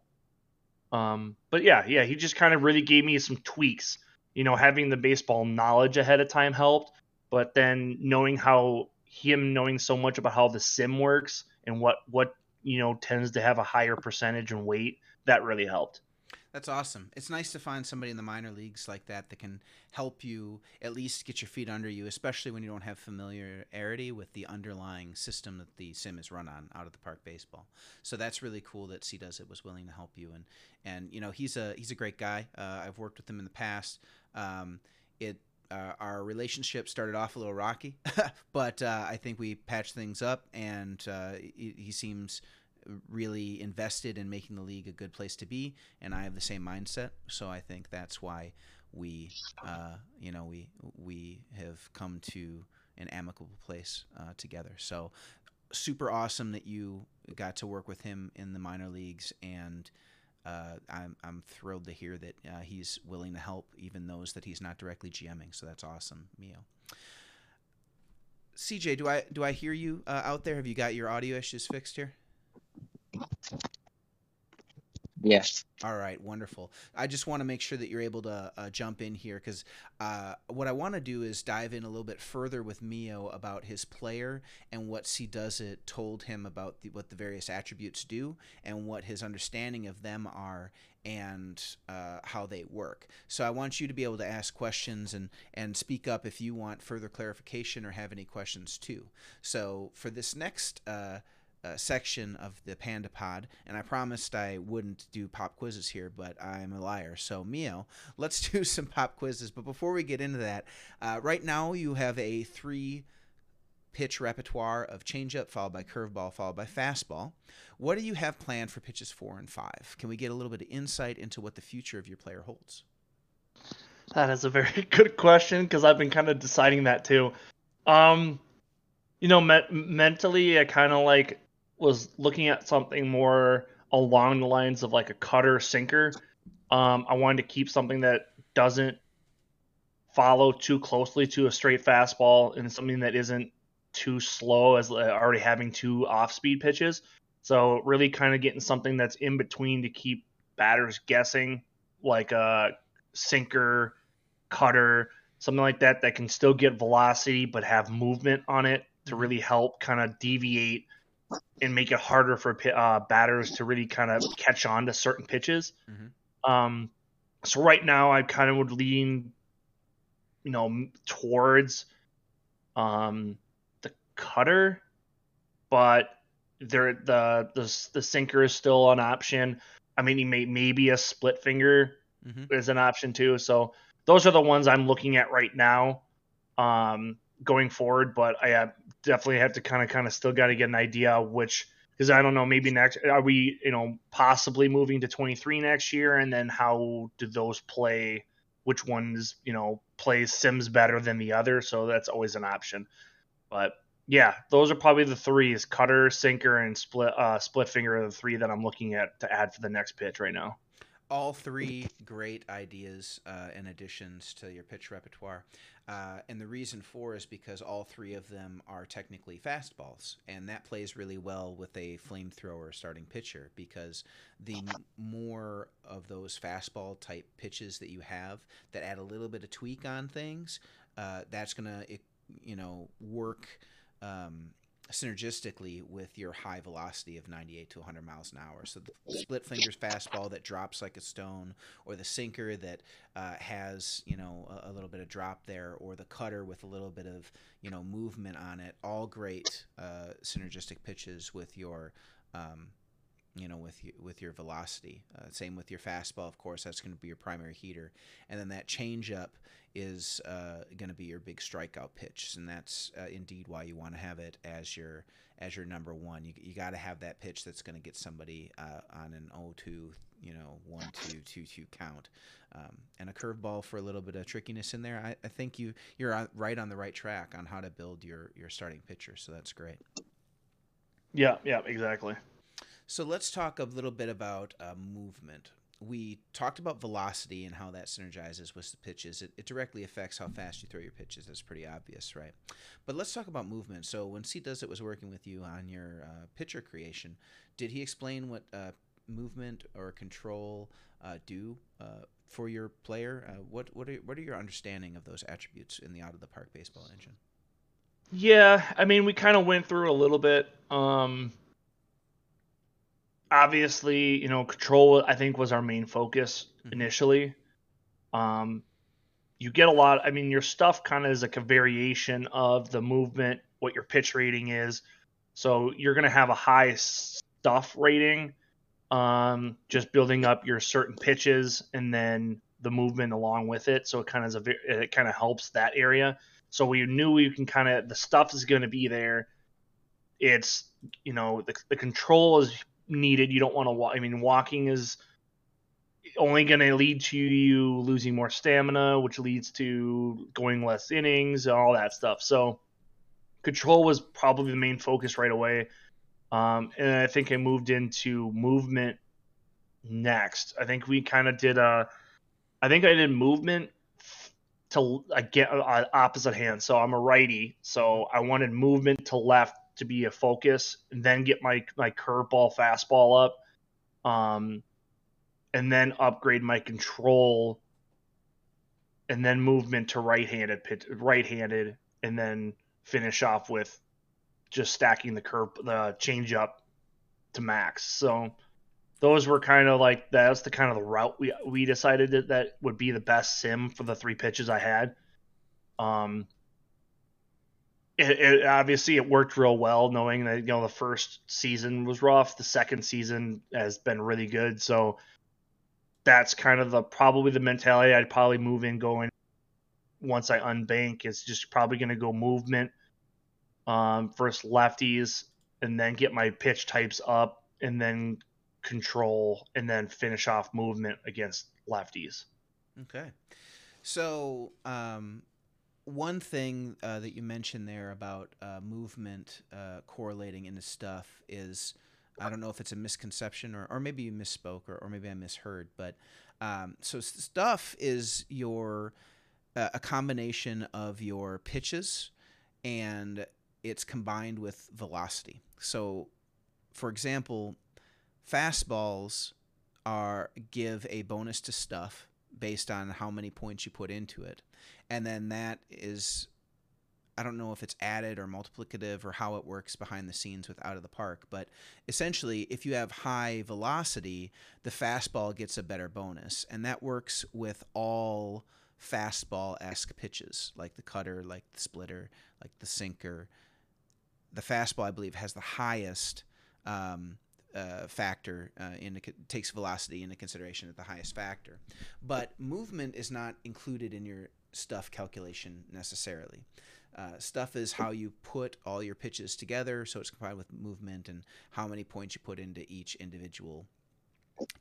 Um, but yeah, yeah, he just kind of really gave me some tweaks. You know, having the baseball knowledge ahead of time helped, but then knowing how him knowing so much about how the sim works and what what you know tends to have a higher percentage and weight that really helped.
That's awesome. It's nice to find somebody in the minor leagues like that that can help you at least get your feet under you, especially when you don't have familiarity with the underlying system that the sim is run on out of the park baseball. So that's really cool that C does it was willing to help you and and you know he's a he's a great guy. Uh, I've worked with him in the past. Um, it uh, our relationship started off a little rocky, but uh, I think we patched things up, and uh, he, he, seems really invested in making the league a good place to be. And I have the same mindset, so I think that's why we, uh, you know, we we have come to an amicable place uh, together. So super awesome that you got to work with him in the minor leagues and uh, I'm, I'm thrilled to hear that uh, he's willing to help even those that he's not directly GMing. So that's awesome, Mio. CJ, do I do I hear you uh, out there? Have you got your audio issues fixed here?
Yes.
All right, wonderful. I just want to make sure that you're able to uh, jump in here because uh, what I want to do is dive in a little bit further with Mio about his player and what C does it told him about the, what the various attributes do and what his understanding of them are and uh, how they work. So I want you to be able to ask questions and and speak up if you want further clarification or have any questions too. So for this next uh, section of the Panda Pod, and I promised I wouldn't do pop quizzes here, but I'm a liar. So, Mio, let's do some pop quizzes. But before we get into that, uh, right now you have a three pitch repertoire of changeup, followed by curveball, followed by fastball. What do you have planned for pitches four and five? Can we get a little bit of insight into what the future of your player holds?
That is a very good question because I've been kind of deciding that too. Um, you know, me- mentally, I kind of like was looking at something more along the lines of like a cutter sinker. Um, I wanted to keep something that doesn't follow too closely to a straight fastball and something that isn't too slow as uh, already having two off speed pitches. So really kind of getting something that's in between to keep batters guessing, like a sinker, cutter, something like that that can still get velocity but have movement on it to really help kind of deviate and make it harder for uh, batters to really kind of catch on to certain pitches. Mm-hmm. Um, so right now, I kind of would lean, you know, towards um, the cutter, but there the the the sinker is still an option. I mean, he may maybe a split finger mm-hmm. is an option too. So those are the ones I'm looking at right now. Um, going forward, but I uh, definitely have to kind of kind of still got to get an idea which because I don't know maybe next are we you know possibly moving to 23 next year? And then how do those play which ones you know plays sims better than the other? So that's always an option. But yeah those are probably the three is cutter sinker and split uh split finger are the three that i'm looking at to add for the next pitch right now
all three great ideas uh, and additions to your pitch repertoire. Uh, and the reason for is because all three of them are technically fastballs, and that plays really well with a flamethrower starting pitcher because the more of those fastball type pitches that you have that add a little bit of tweak on things, uh, that's gonna you know work. Um, synergistically with your high velocity of 98 to 100 miles an hour. So the split fingers fastball that drops like a stone, or the sinker that uh, has you know a, a, little bit of drop there, or the cutter with a little bit of you know movement on it. All great uh, synergistic pitches with your um, you know with you, with your velocity. Uh, same with your fastball, of course. That's going to be your primary heater, and then that changeup is uh, going to be your big strikeout pitch, and that's uh, indeed why you want to have it as your as your number one. You, you got to have that pitch that's going to get somebody uh, on an 0-2, you know, 1-2, 2-2 count, um, and a curveball for a little bit of trickiness in there. I, I think you you're right on the right track on how to build your your starting pitcher. So that's great.
Yeah, yeah, exactly.
So let's talk a little bit about uh, movement we talked about velocity and how that synergizes with the pitches. It, it, directly affects how fast you throw your pitches. That's pretty obvious, right? But let's talk about movement. So when C does it was working with you on your uh, pitcher creation, did he explain what uh, movement or control uh, do uh, for your player? Uh, what what are what are your understanding of those attributes in the out of the park baseball engine?
Yeah, I mean we kind of went through a little bit. Um, obviously, you know, control I think was our main focus mm-hmm. initially. Um, you get a lot. I mean, your stuff kind of is like a variation of the movement, what your pitch rating is. So you're going to have a high stuff rating, um, just building up your certain pitches and then the movement along with it. So it kind of is a, it kind of helps that area. So we knew we can kind of the stuff is going to be there. It's you know the, the control is needed. You don't want to walk. I mean, walking is only going to lead to you losing more stamina, which leads to going less innings, and all that stuff. So, control was probably the main focus right away. Um, and I think I moved into movement next. I think we kind of did a. I think I did movement to get uh, opposite hand. So I'm a righty. So I wanted movement to left to be a focus, and then get my my curveball fastball up, um, and then upgrade my control, and then movement to right-handed pitch, right-handed, and then finish off with just stacking the curve the change up to max. So those were kind of like that's the kind of the route we we decided that that would be the best sim for the three pitches I had. Um, it, it, obviously it worked real well knowing that you know the first season was rough. The second season has been really good. So that's kind of the probably the mentality i'd probably move in going once i unbank is just probably going to go movement um, first lefties and then get my pitch types up and then control and then finish off movement against lefties.
Okay. So um, one thing uh, that you mentioned there about uh, movement uh, correlating into stuff is I don't know if it's a misconception or, or maybe you misspoke or, or maybe I misheard, but um, so stuff is your uh, a combination of your pitches and it's combined with velocity. So, for example, fastballs are give a bonus to stuff based on how many points you put into it and then that is I don't know if it's added or multiplicative or how it works behind the scenes with out of the park, but essentially, if you have high velocity, the fastball gets a better bonus, and that works with all fastball esque pitches, like the cutter, like the splitter, like the sinker. The fastball, I believe, has the highest um, uh, factor uh, in takes velocity into consideration at the highest factor, but movement is not included in your stuff calculation necessarily. Uh, stuff is how you put all your pitches together, so it's combined with movement and how many points you put into each individual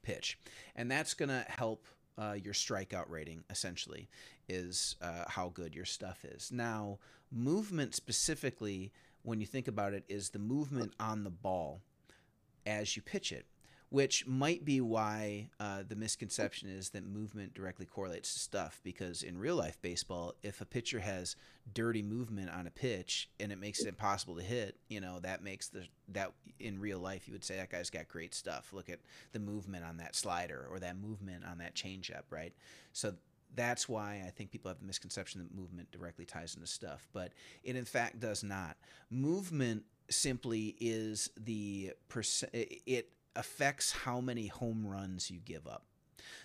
pitch, and that's going to help uh, your strikeout rating. Essentially, is uh, how good your stuff is. Now, movement specifically, when you think about it, is the movement on the ball as you pitch it. Which might be why uh, the misconception is that movement directly correlates to stuff. Because in real life baseball, if a pitcher has dirty movement on a pitch and it makes it impossible to hit, you know that makes the that in real life you would say that guy's got great stuff. Look at the movement on that slider or that movement on that changeup, right? So that's why I think people have the misconception that movement directly ties into stuff, but it in fact does not. Movement simply is the percent. It affects how many home runs you give up.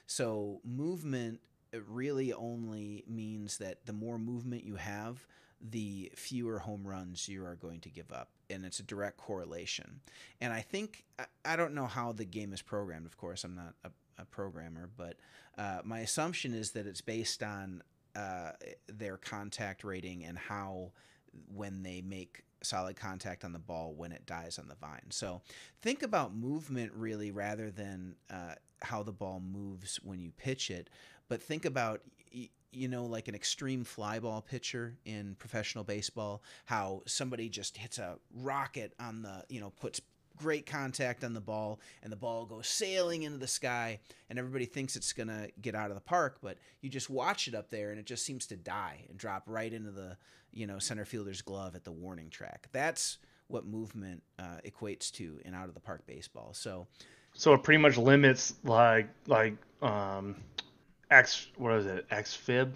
So movement really only means that the more movement you have, the fewer home runs you are going to give up. And it's a direct correlation. And I think, I don't know how the game is programmed, of course, I'm not a, a programmer, but uh, my assumption is that it's based on uh, their contact rating and how, when they make solid contact on the ball when it dies on the vine. So think about movement really rather than uh, how the ball moves when you pitch it, but think about you know like an extreme fly ball pitcher in professional baseball how somebody just hits a rocket on the you know puts great contact on the ball and the ball goes sailing into the sky and everybody thinks it's going to get out of the park but you just watch it up there and it just seems to die and drop right into the you know center fielder's glove at the warning track that's what movement uh, equates to in out of the park baseball so
so it pretty much limits like like um x what is it xFIP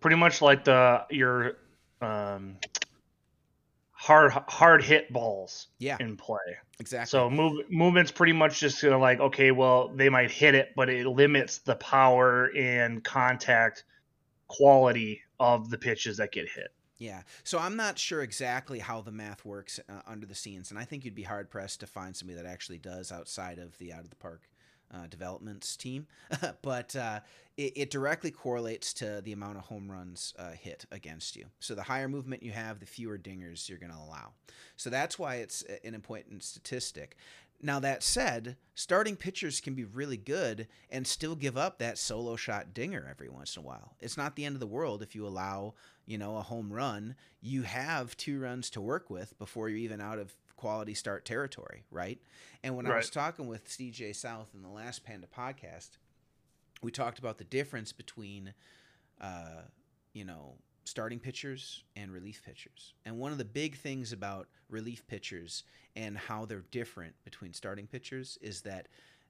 pretty much like the your um hard hard hit balls
yeah.
in play.
Exactly.
So move movement's pretty much just gonna like okay, well they might hit it, but it limits the power and contact quality of the pitches that get hit.
Yeah. So I'm not sure exactly how the math works uh, under the scenes, and I think you'd be hard pressed to find somebody that actually does outside of the out of the park uh, developments team, but uh, it, it, directly correlates to the amount of home runs uh, hit against you. So the higher movement you have, the fewer dingers you're going to allow. So that's why it's an important statistic. Now, that said, starting pitchers can be really good and still give up that solo shot dinger every once in a while. It's not the end of the world if you allow, you know, a home run. You have two runs to work with before you're even out of quality start territory, right? And when right. I was talking with CJ South in the last Panda podcast, we talked about the difference between, uh, you know, starting pitchers and relief pitchers. And one of the big things about relief pitchers and how they're different between starting pitchers is that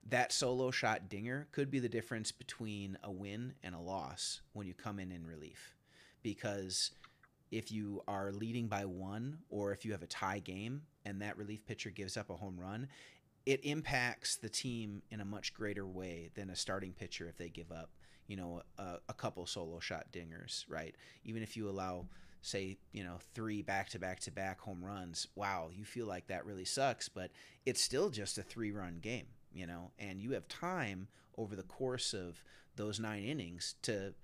that solo shot dinger could be the difference between a win and a loss when you come in in relief. Because if you are leading by one or if you have a tie game and that relief pitcher gives up a home run, it impacts the team in a much greater way than a starting pitcher if they give up, you know, a, a couple solo shot dingers, right? Even if you allow, say, you know, three back to back to back home runs, wow, you feel like that really sucks, but it's still just a three run game, you know, and you have time over the course of those nine innings to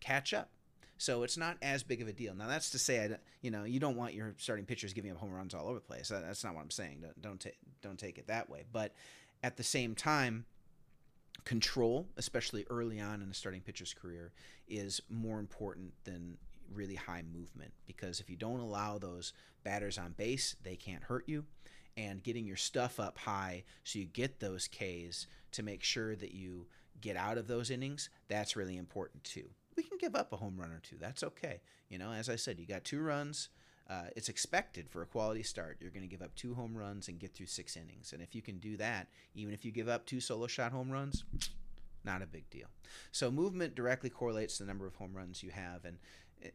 catch up so it's not as big of a deal. Now that's to say, I, you know, you don't want your starting pitchers giving up home runs all over the place. That's not what I'm saying. Don't don't, ta- don't take it that way. But at the same time, control, especially early on in a starting pitcher's career, is more important than really high movement because if you don't allow those batters on base, they can't hurt you. And getting your stuff up high so you get those Ks to make sure that you get out of those innings, that's really important too we can give up a home run or two. That's okay. You know, as I said, you got two runs. Uh, it's expected for a quality start. You're going to give up two home runs and get through six innings. And if you can do that, even if you give up two solo shot home runs, not a big deal. So movement directly correlates to the number of home runs you have. And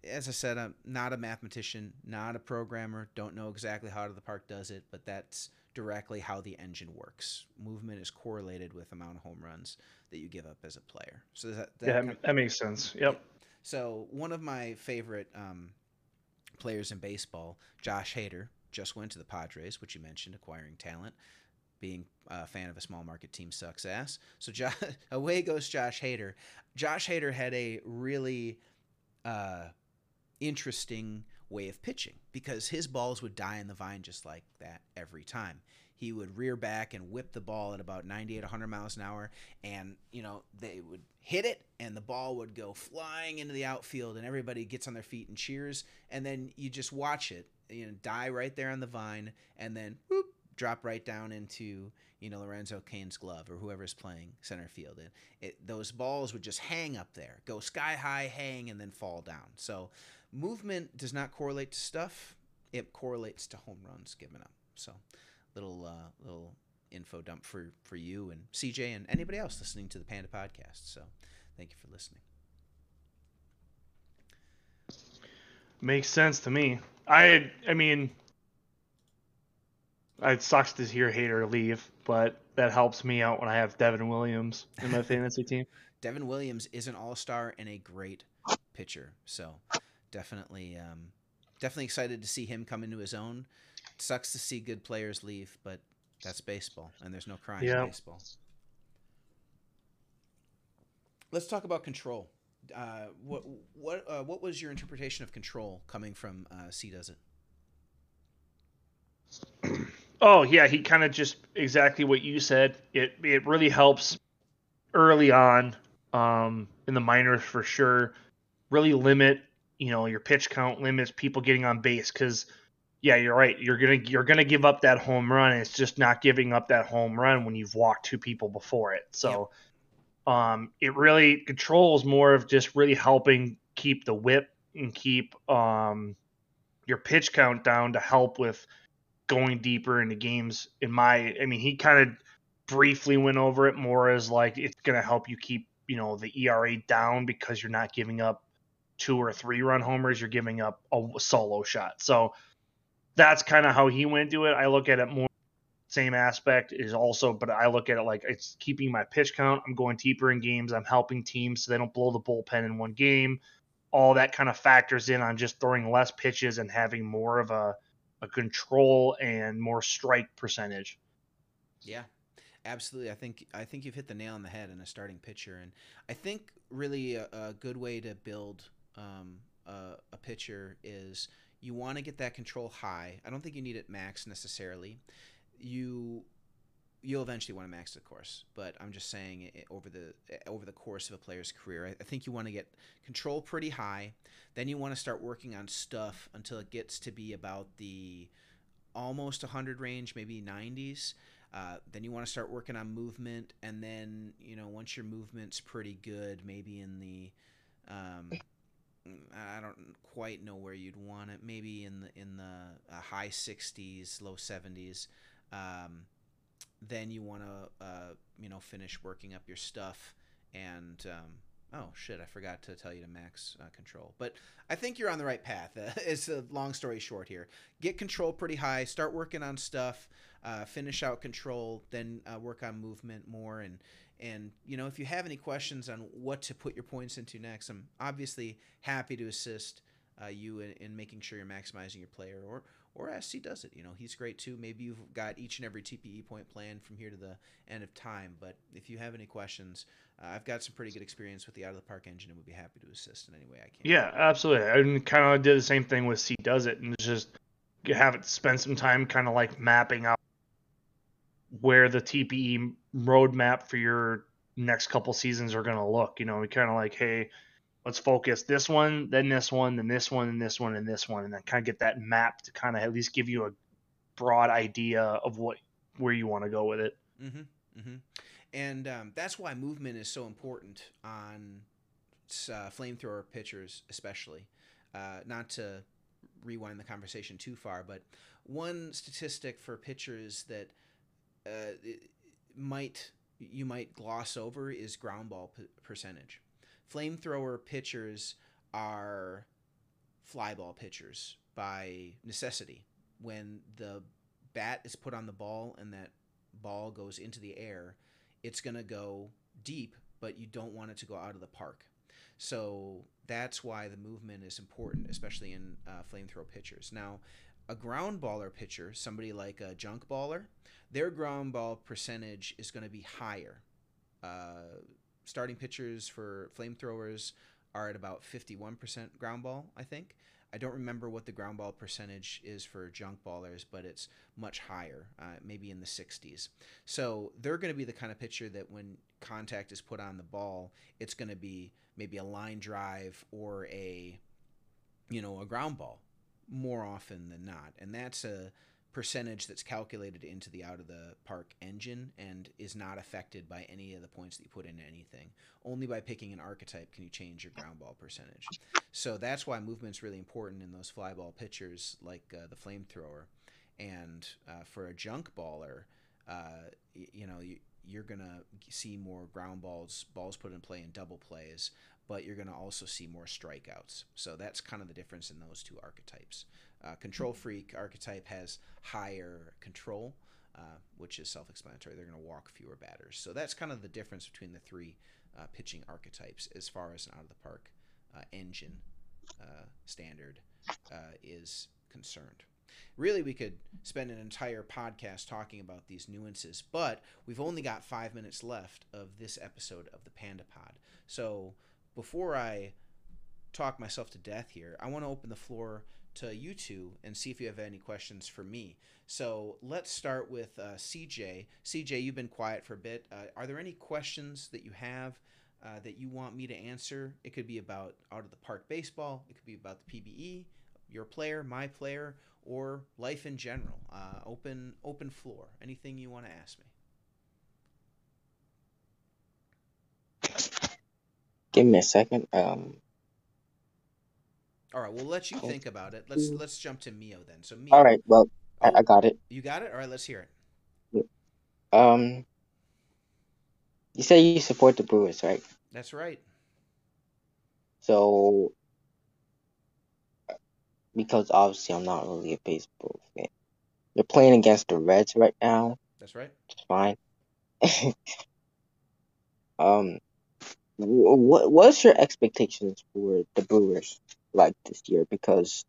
as I said, I'm not a mathematician, not a programmer, don't know exactly how the park does it, but that's directly how the engine works. Movement is correlated with amount of home runs that you give up as a player. So that,
that yeah, that makes sense. Yep.
So one of my favorite um, players in baseball, Josh Hader, just went to the Padres, which you mentioned, acquiring talent. Being a fan of a small market team sucks ass. So jo- away goes Josh Hader. Josh Hader had a really uh, interesting way of pitching because his balls would die in the vine just like that every time. He would rear back and whip the ball at about 98, 100 miles an hour, and you know they would hit it, and the ball would go flying into the outfield, and everybody gets on their feet and cheers, and then you just watch it, you know, die right there on the vine, and then whoop, drop right down into you know Lorenzo Cain's glove or whoever's playing center field. And it those balls would just hang up there, go sky high, hang, and then fall down. So movement does not correlate to stuff; it correlates to home runs given up. So little uh, little info dump for for you and CJ and anybody else listening to the Panda podcast. So thank you for listening.
Makes sense to me. I I mean, it sucks to hear Hader leave, but that helps me out when I have Devin Williams in my fantasy team.
Devin Williams is an all star and a great pitcher, so definitely um, definitely excited to see him come into his own. Sucks to see good players leave, but that's baseball, and there's no crying yeah. in baseball. Let's talk about control. Uh, what what uh, what was your interpretation of control coming from uh, C does it?
Oh yeah, he kind of just exactly what you said. It it really helps early on um, in the minors for sure. Really limit you know your pitch count limits people getting on base because yeah you're right you're gonna you're gonna give up that home run it's just not giving up that home run when you've walked two people before it so um, it really controls more of just really helping keep the whip and keep um, your pitch count down to help with going deeper into games. In my, I mean, he kind of briefly went over it more as like it's going to help you keep you know the ERA down because you're not giving up two or three run homers, you're giving up a solo shot. So that's kind of how he went to it. I look at it more same aspect is also, but I look at it like it's keeping my pitch count. I'm going deeper in games. I'm helping teams so they don't blow the bullpen in one game. All that kind of factors in on just throwing less pitches and having more of a, a control and more strike percentage.
Yeah, absolutely. I think I think you've hit the nail on the head in a starting pitcher, and I think really a, a good way to build um, a, a pitcher is you want to get that control high. I don't think you need it max necessarily. You you'll eventually want to max the course but i'm just saying it, over the over the course of a player's career I, I think you want to get control pretty high. Then you want to start working on stuff until it gets to be about the almost 100 range maybe 90s uh, then you want to start working on movement and then you know once your movement's pretty good maybe in the um, I don't quite know where you'd want it. Maybe in the in the uh, high 60s, low 70s. Um, then you want to, uh, you know, finish working up your stuff. And um, oh shit, I forgot to tell you to max uh, control. But I think you're on the right path. Uh, it's a long story short here. Get control pretty high. Start working on stuff. Uh, finish out control. Then uh, work on movement more. And and you know, if you have any questions on what to put your points into next, I'm obviously happy to assist uh, you in, in making sure you're maximizing your player or or SC does it. You know, he's great too. Maybe you've got each and every TPE point planned from here to the end of time. But if you have any questions, uh, I've got some pretty good experience with the out of the park engine and would be happy to assist in any way I can.
Yeah, absolutely. I kind of did the same thing with C does it and just have it spend some time kind of like mapping out where the TPE roadmap for your next couple seasons are going to look. You know, we kind of like, hey, let's focus this one, then this one, then this one, and this one, and this one, and then kind of get that map to kind of at least give you a broad idea of what where you want to go with it.
Mm-hmm. Mm-hmm. And um, that's why movement is so important on uh, flamethrower pitchers, especially. Uh, not to rewind the conversation too far, but one statistic for pitchers that uh, might you might gloss over is ground ball p- percentage flamethrower pitchers are flyball pitchers by necessity. When the bat is put on the ball and that ball goes into the air, it's going to go deep, but you don't want it to go out of the park. So that's why the movement is important, especially in uh, flamethrower pitchers. Now, a ground baller pitcher, somebody like a junk baller, their ground ball percentage is going to be higher. Uh, starting pitchers for flamethrowers are at about 51% ground ball, I think. I don't remember what the ground ball percentage is for junk ballers, but it's much higher, uh, maybe in the 60s. So they're going to be the kind of pitcher that when contact is put on the ball, it's going to be maybe a line drive or a, you know, a ground ball more often than not. And that's a percentage that's calculated into the out of the park engine and is not affected by any of the points that you put into anything. Only by picking an archetype can you change your ground ball percentage. So that's why movement's really important in those fly ball pitchers like uh, the flamethrower. And uh, for a junk baller, uh, y- you know, you, you're going to see more ground balls, balls put in play in double plays, but you're going to also see more strikeouts. So that's kind of the difference in those two archetypes. Uh, control freak archetype has higher control, uh, which is self explanatory. They're going to walk fewer batters. So that's kind of the difference between the three uh, pitching archetypes as far as an out of the park uh, engine uh, standard uh, is concerned. Really, we could spend an entire podcast talking about these nuances, but we've only got five minutes left of this episode of the Panda Pod. So before I talk myself to death here, I want to open the floor to you two and see if you have any questions for me. So let's start with uh, CJ. CJ, you've been quiet for a bit. Uh, are there any questions that you have uh, that you want me to answer? It could be about out of the park baseball, it could be about the PBE, your player, my player, or life in general. Uh, open open floor. Anything you want to ask me?
Give me a second. Um,
All right, we'll let you think about it. Let's let's jump to Mio then. So Mio,
all right. Well, I,
Oh.
I got it.
you got it. All right, let's hear it.
Um, you say you support the Brewers, right?
That's right.
So, because obviously I'm not really a baseball fan. They're playing against the Reds right now.
That's right.
It's fine. um, what what's your expectations for the Brewers like this year? Because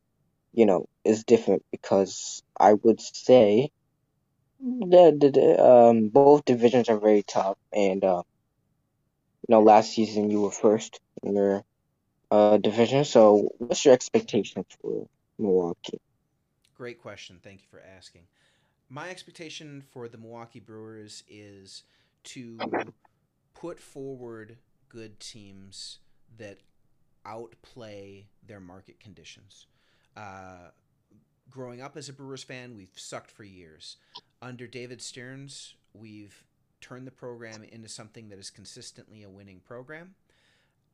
you know it's different. Because I would say that the, the, um both divisions are very tough, and uh, you know last season you were first in your uh division. So what's your expectation for Milwaukee?
Great question. Thank you for asking. My expectation for the Milwaukee Brewers is to put forward good teams that outplay their market conditions. Uh, growing up as a Brewers fan, we've sucked for years. Under David Stearns, we've turned the program into something that is consistently a winning program.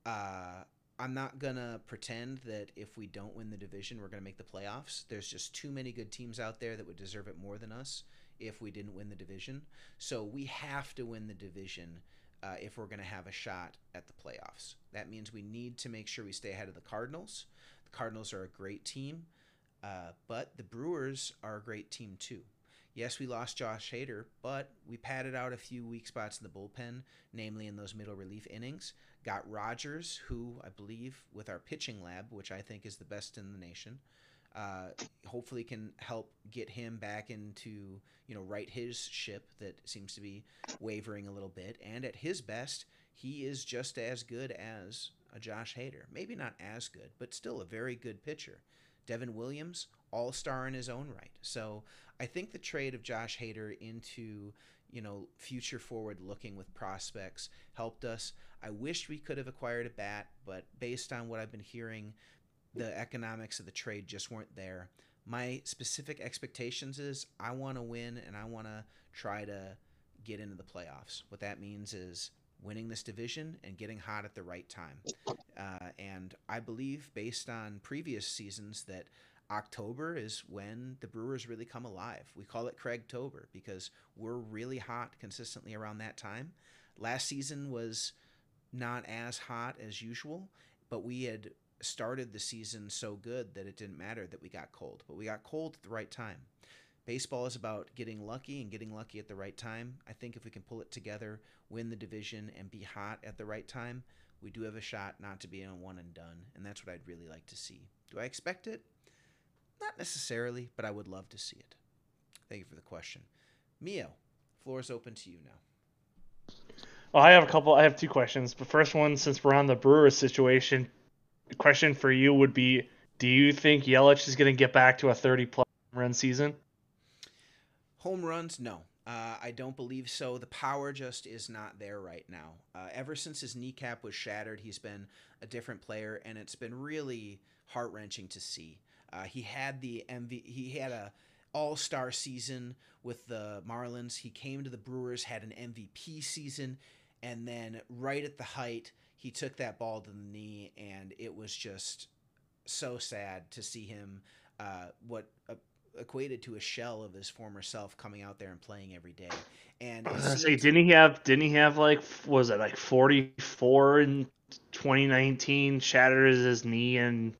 Uh, I'm not gonna pretend that if we don't win the division, we're gonna make the playoffs. There's just too many good teams out there that would deserve it more than us if we didn't win the division. So we have to win the division uh, if we're gonna have a shot at the playoffs. That means we need to make sure we stay ahead of the Cardinals. The Cardinals are a great team, uh, but the Brewers are a great team too. Yes, we lost Josh Hader, but we padded out a few weak spots in the bullpen, namely in those middle relief innings. Got Rogers, who I believe, with our pitching lab, which I think is the best in the nation, uh, hopefully can help get him back into you know right his ship that seems to be wavering a little bit. And at his best, he is just as good as a Josh Hader. Maybe not as good, but still a very good pitcher. Devin Williams, all star in his own right. So I think the trade of Josh Hader into you know future forward looking with prospects helped us. I wish we could have acquired a bat, but based on what I've been hearing, the economics of the trade just weren't there. My specific expectations is I want to win and I want to try to get into the playoffs. What that means is winning this division and getting hot at the right time. Uh, and I believe, based on previous seasons, that October is when the Brewers really come alive. We call it Craigtober because we're really hot consistently around that time. Last season was not as hot as usual, but we had started the season so good that it didn't matter that we got cold. But we got cold at the right time. Baseball is about getting lucky and getting lucky at the right time. I think if we can pull it together, win the division, and be hot at the right time, we do have a shot not to be a one and done. And that's what I'd really like to see. Do I expect it? Not necessarily, but I would love to see it. Thank you for the question. Mio, floor is open to you now.
Well, I have a couple. I have two questions. The first one, since we're on the Brewers situation, question for you would be: Do you think Yelich is going to get back to a 30 plus run season?
Home runs, no. Uh, I don't believe so. The power just is not there right now. Uh, ever since his kneecap was shattered, he's been a different player, and it's been really heart wrenching to see. Uh, he had the MV, he had a all star season with the Marlins. He came to the Brewers, had an MVP season, and then right at the height, he took that ball to the knee, and it was just so sad to see him. Uh, what uh, equated to a shell of his former self coming out there and playing every day. And
I
it
was gonna say, didn't he have? Didn't he have like? Was it like forty four in 2019? Shatters his knee and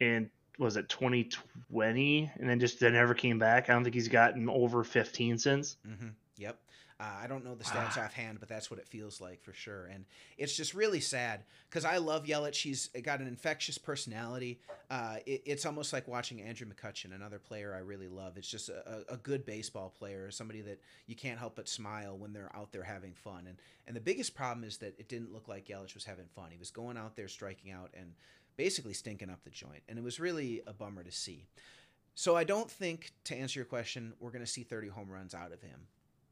and was it 2020? And then just then never came back. I don't think he's gotten over 15 since.
Mm-hmm. Yep. Uh, I don't know the stats
Ah.
offhand, but that's what it feels like for sure. And it's just really sad because I love Yelich. He's got an infectious personality. Uh, it, it's almost like watching Andrew McCutchen, another player I really love. It's just a, a good baseball player, somebody that you can't help but smile when they're out there having fun. And and the biggest problem is that it didn't look like Yelich was having fun. He was going out there striking out and basically stinking up the joint, and it was really a bummer to see. So I don't think, to answer your question, we're going to see 30 home runs out of him.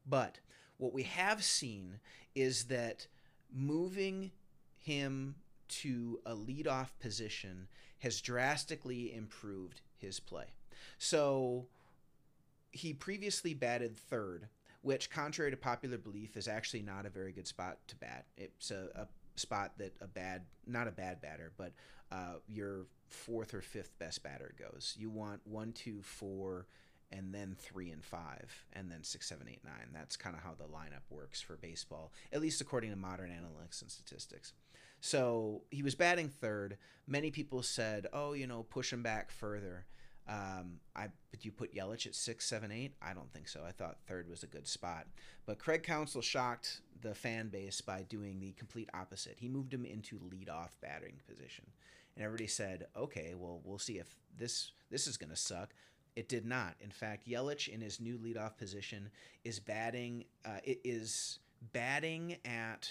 But what we have seen is that moving him to a leadoff position has drastically improved his play. So he previously batted third, which, contrary to popular belief, is actually not a very good spot to bat. It's a, a spot that a bad, not a bad batter, but uh, your fourth or fifth best batter goes. You want one, two, four, and then three and five, and then six, seven, eight, nine. That's kind of how the lineup works for baseball, at least according to modern analytics and statistics. So he was batting third. Many people said, "Oh, you know, push him back further." Um, I but you put Yelich at six, seven, eight. I don't think so. I thought third was a good spot. But Craig Counsell shocked the fan base by doing the complete opposite. He moved him into leadoff batting position, and everybody said, "Okay, well, we'll see if this this is going to suck." It did not. In fact, Yelich in his new leadoff position is batting. Uh, it is batting at,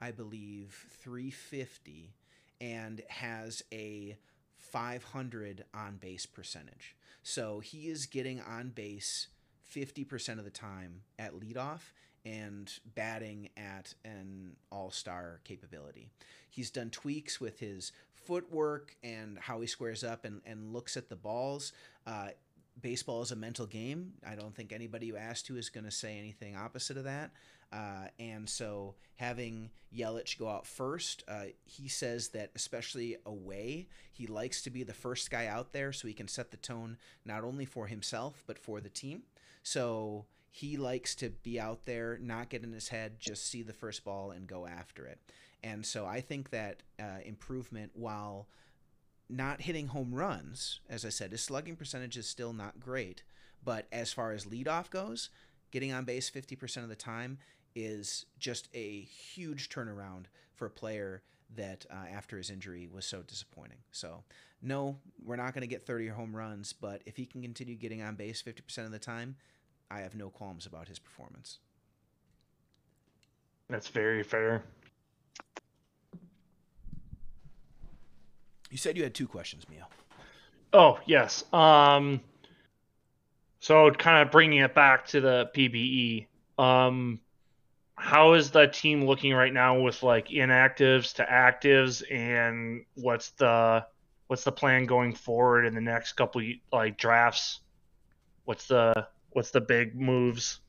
I believe, 350, and has a 500 on base percentage. So he is getting on base 50% of the time at leadoff and batting at an all star capability. He's done tweaks with his footwork and how he squares up and, and looks at the balls. Uh, baseball is a mental game. I don't think anybody you ask to is going to say anything opposite of that. Uh, and so having Yelich go out first, uh, he says that especially away, he likes to be the first guy out there so he can set the tone not only for himself but for the team. So he likes to be out there, not get in his head, just see the first ball and go after it. And so I think that uh, improvement, while not hitting home runs, as I said, his slugging percentage is still not great. But as far as leadoff goes, getting on base 50% of the time is just a huge turnaround for a player that uh, after his injury was so disappointing. So, no, we're not going to get 30 home runs, but if he can continue getting on base 50% of the time, I have no qualms about his performance.
That's very fair.
You said you had two questions, Mio.
Oh yes. Um. So kind of bringing it back to the PBE. Um, how is the team looking right now with like inactives to actives, and what's the what's the plan going forward in the next couple like drafts? What's the what's the big moves?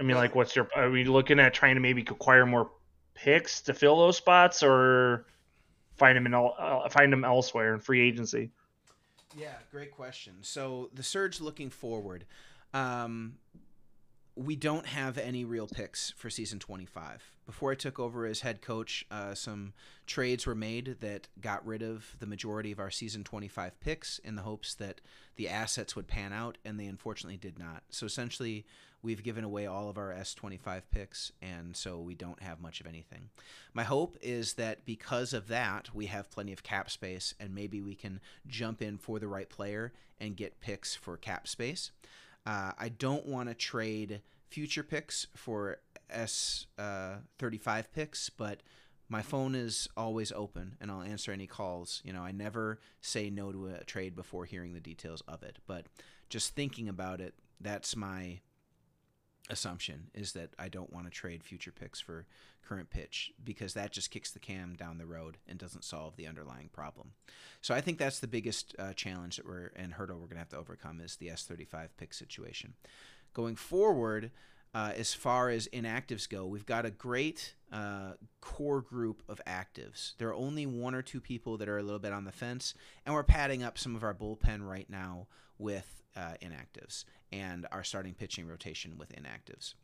I mean, like, what's your? Are we looking at trying to maybe acquire more picks to fill those spots, or find them in uh, find them elsewhere in free agency?
Yeah, great question. So the surge looking forward, um, we don't have any real picks for season 25. Before I took over as head coach, uh, some trades were made that got rid of the majority of our season 25 picks in the hopes that the assets would pan out, and they unfortunately did not. So essentially, we've given away all of our S25 picks, and so we don't have much of anything. My hope is that because of that, we have plenty of cap space, and maybe we can jump in for the right player and get picks for cap space. Uh, I don't want to trade future picks for S uh, 35 picks, but my phone is always open and I'll answer any calls. You know, I never say no to a trade before hearing the details of it, but just thinking about it, that's my assumption is that I don't want to trade future picks for current pitch because that just kicks the cam down the road and doesn't solve the underlying problem. So I think that's the biggest uh, challenge that we're and hurdle we're going to have to overcome is the S35 pick situation. Going forward, uh, as far as inactives go, we've got a great uh, core group of actives. There are only one or two people that are a little bit on the fence, and we're padding up some of our bullpen right now with uh, inactives and our starting pitching rotation with inactives.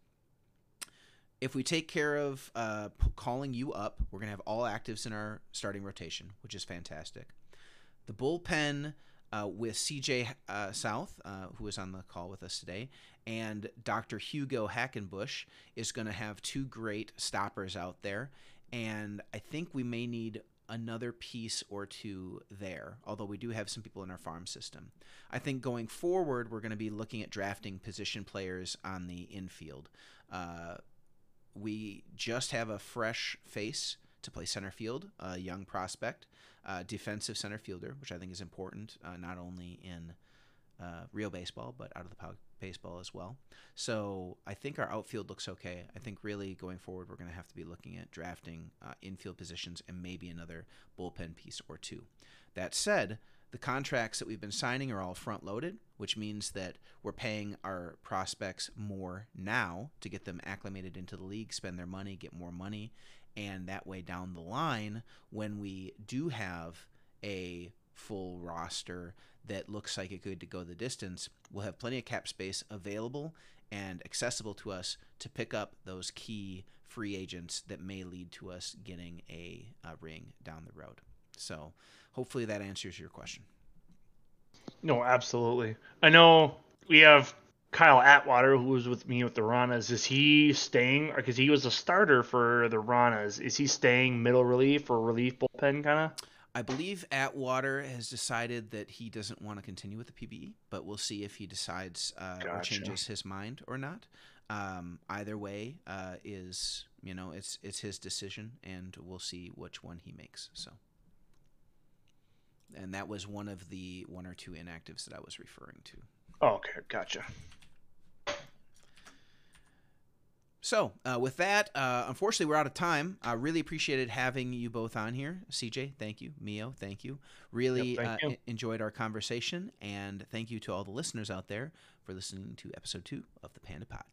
If we take care of uh, calling you up, we're going to have all actives in our starting rotation, which is fantastic. The bullpen uh, with CJ uh, South, uh, who is on the call with us today, and Dr. Hugo Hackenbush is going to have two great stoppers out there. And I think we may need another piece or two there, although we do have some people in our farm system. I think going forward, we're going to be looking at drafting position players on the infield. Uh, we just have a fresh face to play center field, a young prospect, uh, defensive center fielder, which I think is important, uh, not only in uh, real baseball, but out of the baseball as well. So I think our outfield looks okay. I think really going forward, we're going to have to be looking at drafting uh, infield positions and maybe another bullpen piece or two. That said, the contracts that we've been signing are all front loaded, which means that we're paying our prospects more now to get them acclimated into the league, spend their money, get more money. And that way down the line, when we do have a full roster that looks like it could to go the distance, we'll have plenty of cap space available and accessible to us to pick up those key free agents that may lead to us getting a, a ring down the road. So hopefully that answers your question.
No, absolutely. I know we have Kyle Atwater, who was with me with the Ranas. Is he staying? Because he was a starter for the Ranas. Is he staying middle relief or relief bullpen kind of?
I believe Atwater has decided that he doesn't want to continue with the PBE, but we'll see if he decides uh, gotcha. or changes his mind or not. Um, either way uh, is you know it's it's his decision, and we'll see which one he makes. So, and that was one of the one or two inactives that I was referring to.
Oh, okay, gotcha.
So, uh, with that, uh, unfortunately, we're out of time. I really appreciated having you both on here. CJ, thank you. Mio, thank you. Really yep, thank uh, you. enjoyed our conversation. And thank you to all the listeners out there for listening to episode two of the Panda Pod.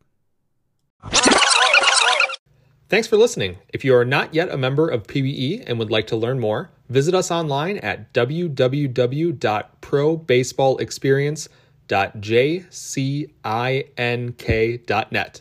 Thanks for listening. If you are not yet a member of PBE and would like to learn more, visit us online at www.probaseballexperience.jcink.net.